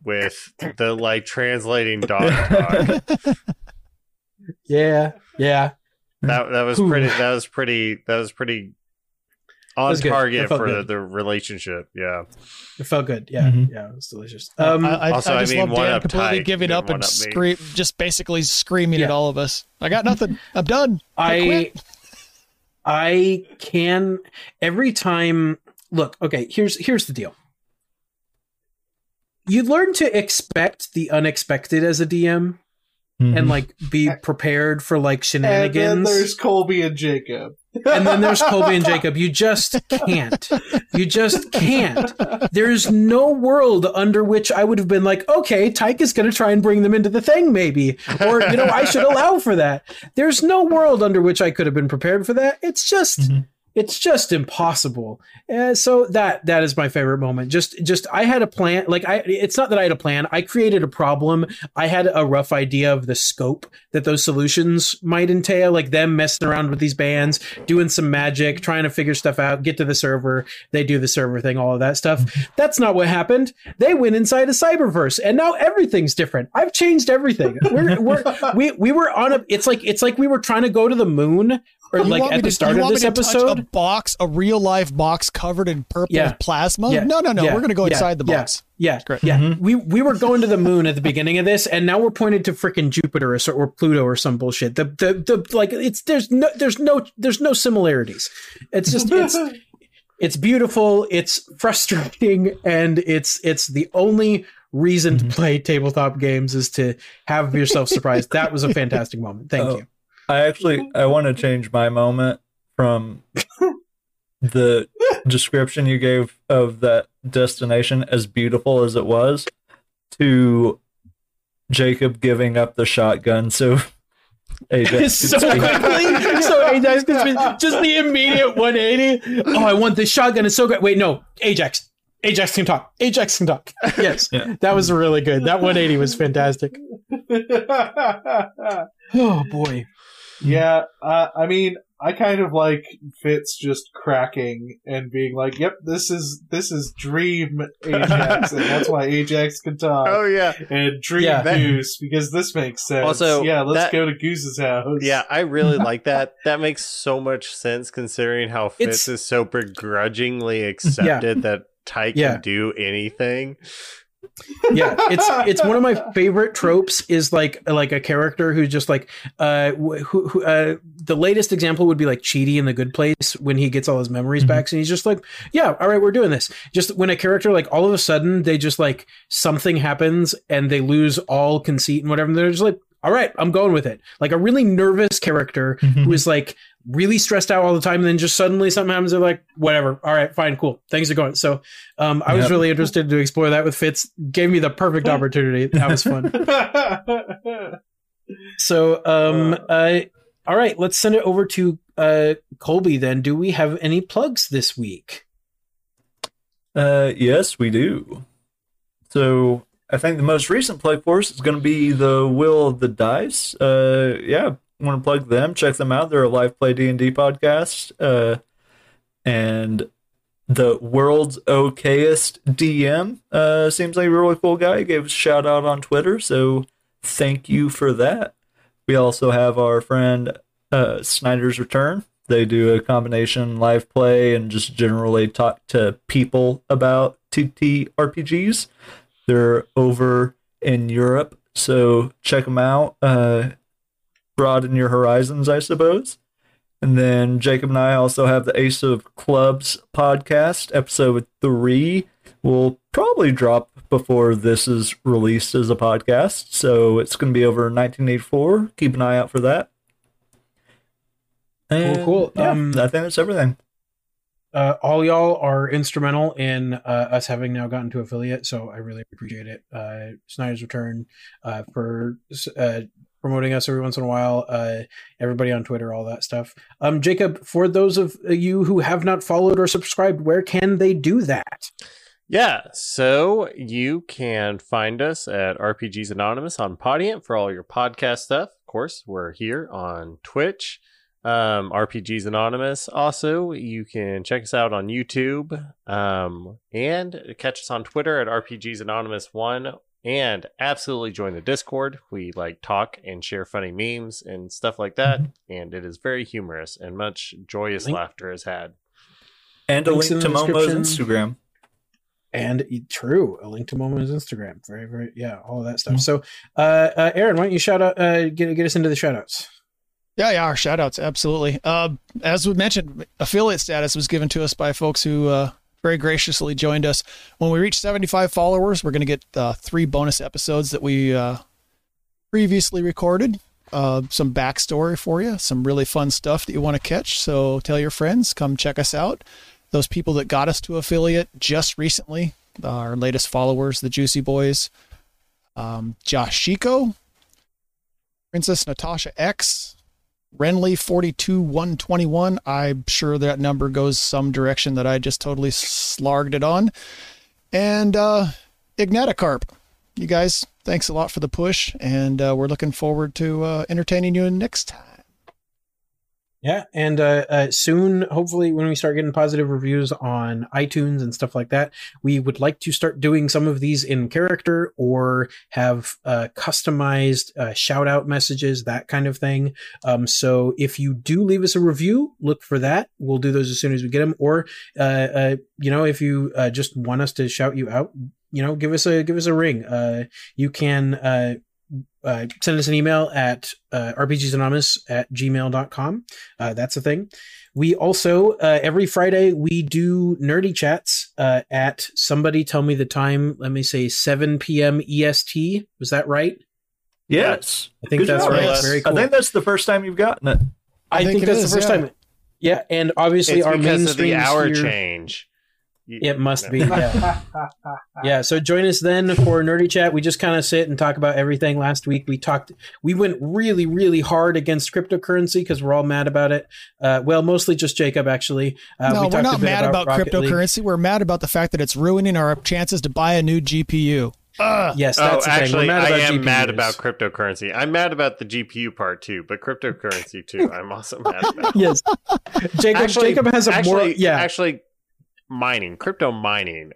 with the like translating dog talk. Yeah, yeah. That that was Ooh. pretty that was pretty that was pretty on was good. Target for the, the relationship. Yeah. It felt good. Yeah, Mhm. yeah. It was delicious. Um, I, I, also, I I just mean, love one Dan up completely tight, giving you up and up scream, just basically screaming at all of us. I got nothing. I'm done. I I. I can every time look, okay, here's here's the deal. You learn to expect the unexpected as a DM Mhm. and like be prepared for like shenanigans. And then there's Colby and Jacob. and then there's Colby and Jacob. You just can't. You just can't. There's no world under which I would have been like, okay, Tyke is going to try and bring them into the thing, maybe. Or, you know, I should allow for that. There's no world under which I could have been prepared for that. It's just. Mhm. It's just impossible. Uh, so that that is my favorite moment. Just just I had a plan. Like I, it's not that I had a plan. I created a problem. I had a rough idea of the scope that those solutions might entail. Like them messing around with these bands, doing some magic, trying to figure stuff out, get to the server. They do the server thing, all of that stuff. That's not what happened. They went inside a cyberverse, and now everything's different. I've changed everything. We're, we're we we were on a. It's like it's like we were trying to go to the moon, or You like want me at the to- start you of this me to touch episode. a box, a real life box covered in purple Yeah. plasma. Yeah. No, no, no. Yeah. We're gonna go Yeah. inside the Yeah. box. Yeah, Great. yeah. Mhm. We we were going to the moon at the beginning of this, and now we're pointed to freaking Jupiter or, or Pluto or some bullshit. The, the the like it's there's no there's no there's no similarities. It's just it's it's beautiful. It's frustrating, and it's it's the only reason to play tabletop games is to have yourself surprised. that was a fantastic moment. Thank Oh. you. I actually I want to change my moment from the description you gave of that destination as beautiful as it was to Jacob giving up the shotgun so Ajax so quickly. So Ajax just the immediate 180. Oh, I want this shotgun. It's so great Wait, no, Ajax. Ajax can talk. Ajax can talk. Yes, Yeah. that was really good. That 180 was fantastic. Oh boy. Yeah, uh, I mean, I kind of like Fitz just cracking and being like, "Yep, this is this is Dream Ajax, and that's why Ajax can talk." Oh yeah. and Dream Yeah. Goose because this makes sense. Also, yeah, let's that- go to Goose's house. Yeah, I really like that. That makes so much sense considering how Fitz It's- is so begrudgingly accepted that Tyke Yeah. can do anything. Yeah it's it's one of my favorite tropes is like like a character who's just like uh who, who uh the latest example would be like Chidi in the good place when he gets all his memories Mhm. back and he's just like yeah all right we're doing this. Just when a character like all of a sudden they just like something happens and they lose all conceit and whatever and they're just like all right i'm going with it. Like a really nervous character who is like really stressed out all the time and then just suddenly something happens they're like whatever. All right fine cool. Things are going. So um i was really interested to explore that with fitz. Gave me the perfect opportunity. That was fun. So um uh all right let's send it over to uh colby then. Do we have any plugs this week? Uh, yes, we do. So I think the most recent plug for us is going to be the Will of the Dice. Uh, yeah, want to plug them? Check them out. They're a live play D and D podcast. Uh, and the world's okayest DM uh, seems like a really cool guy. He gave a shout out on Twitter, so thank you for that. We also have our friend uh, Snyder's Return. They do a combination live play and just generally talk to people about TTRPGs. They're over in Europe, so check them out. Uh, broaden your horizons, I suppose. And then Jacob and I also have the Ace of Clubs podcast, episode three. Will probably drop before this is released as a podcast, so it's going to be over 1984. Keep an eye out for that. And, cool. Yeah, Um, I think that's everything. uh, all y'all are instrumental in uh, us having now gotten to affiliate, so I really appreciate it. Uh, Snyder's Return uh, for uh, promoting us every once in a while. Uh, everybody on Twitter, all that stuff. Um, Jacob, for those of you who have not followed or subscribed, where can they do that? Yeah, so you can find us at RPGs Anonymous on Podiant for all your podcast stuff. Of course, we're here on Twitch, um, RPGs Anonymous. Also, you can check us out on YouTube um, and catch us on Twitter at RPGs Anonymous One. And absolutely join the Discord. We like talk and share funny memes and stuff like that, and it is very humorous and much joyous Link- laughter is had. And a links link to Momo's. Instagram. And true, a link to Momo's Instagram. Very, very, yeah, all of that stuff. Mhm. So, uh, uh, Aaron, why don't you shout out, uh, get get us into the shout outs? Yeah, yeah, our shout outs, absolutely. Uh, as we mentioned, affiliate status was given to us by folks who uh, very graciously joined us. When we reach 75 followers, we're going to get uh, three bonus episodes that we uh, previously recorded. Uh, some backstory for you, some really fun stuff that you want to catch. So tell your friends, come check us out. Those people that got us to affiliate just recently, our latest followers, the Juicy Boys, um, Josh Shiko, Princess Natasha X, Renly 42 121. I'm sure that number goes some direction that I just totally slarged it on. And uh, Ignaticarp. You guys, thanks a lot for the push. And uh, we're looking forward to uh, entertaining you next time. Yeah, and uh, uh, soon, hopefully, when we start getting positive reviews on iTunes and stuff like that, we would like to start doing some of these in character or have uh, customized uh, shout out messages, that kind of thing. Um, so if you do leave us a review, look for that. We'll do those as soon as we get them. Or, uh, uh, you know, if you just want us to shout you out, you know, give us a give us a ring. Uh, you can uh, send us an email at uh, rpgsanonymous at gmail.com. Uh, that's a thing. We also, uh, every Friday, we do nerdy chats uh, at somebody tell me the time. Let me say 7 p.m. EST. Was that right? Yes. I think Good that's job. right. Yes. Very cool. I think that's the first time you've gotten it. I, I think, think it that's is, the first yeah. time. Yeah, and obviously It's our because main of the hour here, change. You- It must no. be. Yeah. yeah. So join us then for nerdy chat. We just kind of sit and talk about everything. Last week we talked. We went really, really hard against cryptocurrency because we're all mad about it. Uh, well, mostly just Jacob actually. Uh, no, we we're not mad about, Rocket League. cryptocurrency. We're mad about the fact that it's ruining our chances to buy a new GPU. Ugh. Yes, Oh, that's the actually, We're I about am mad about cryptocurrency. I'm mad about the GPU part too, but cryptocurrency too. I'm also mad about. yes, Jacob. Actually- Jacob has a actually, more. Yeah, actually, mining, crypto mining,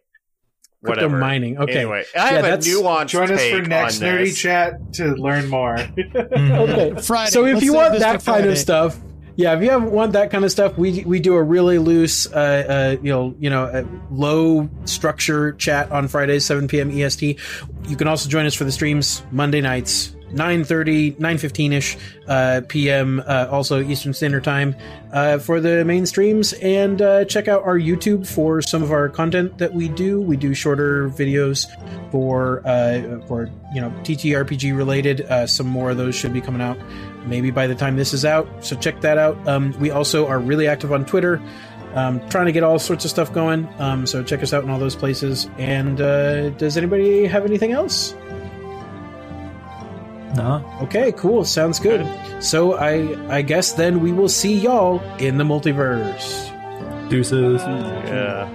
crypto whatever. mining. Okay. Anyway, I Yeah, have a that's- nuanced Join us for next nerdy chat to learn more. Okay. Friday. So if Let's you want that kind of stuff, yeah, if you have, want that kind of stuff, we we do a really loose, uh, uh, you know, you know, uh, low structure chat on Fridays, 7 p.m. EST. You can also join us for the streams Monday nights. 9.30 9.15ish uh, pm uh, also eastern standard time uh, for the main streams. And uh, check out our youtube for some of our content that we do. We do shorter videos for uh, for you know ttrpg related. Uh, some more of those should be coming out maybe by the time this is out. So check that out. Um, we also are really active on twitter um, trying to get all sorts of stuff going. Um, so check us out in all those places. And uh, does anybody have anything else No. Okay, cool. Sounds good. So I I guess then we will see y'all in the multiverse. Deuces. Yeah.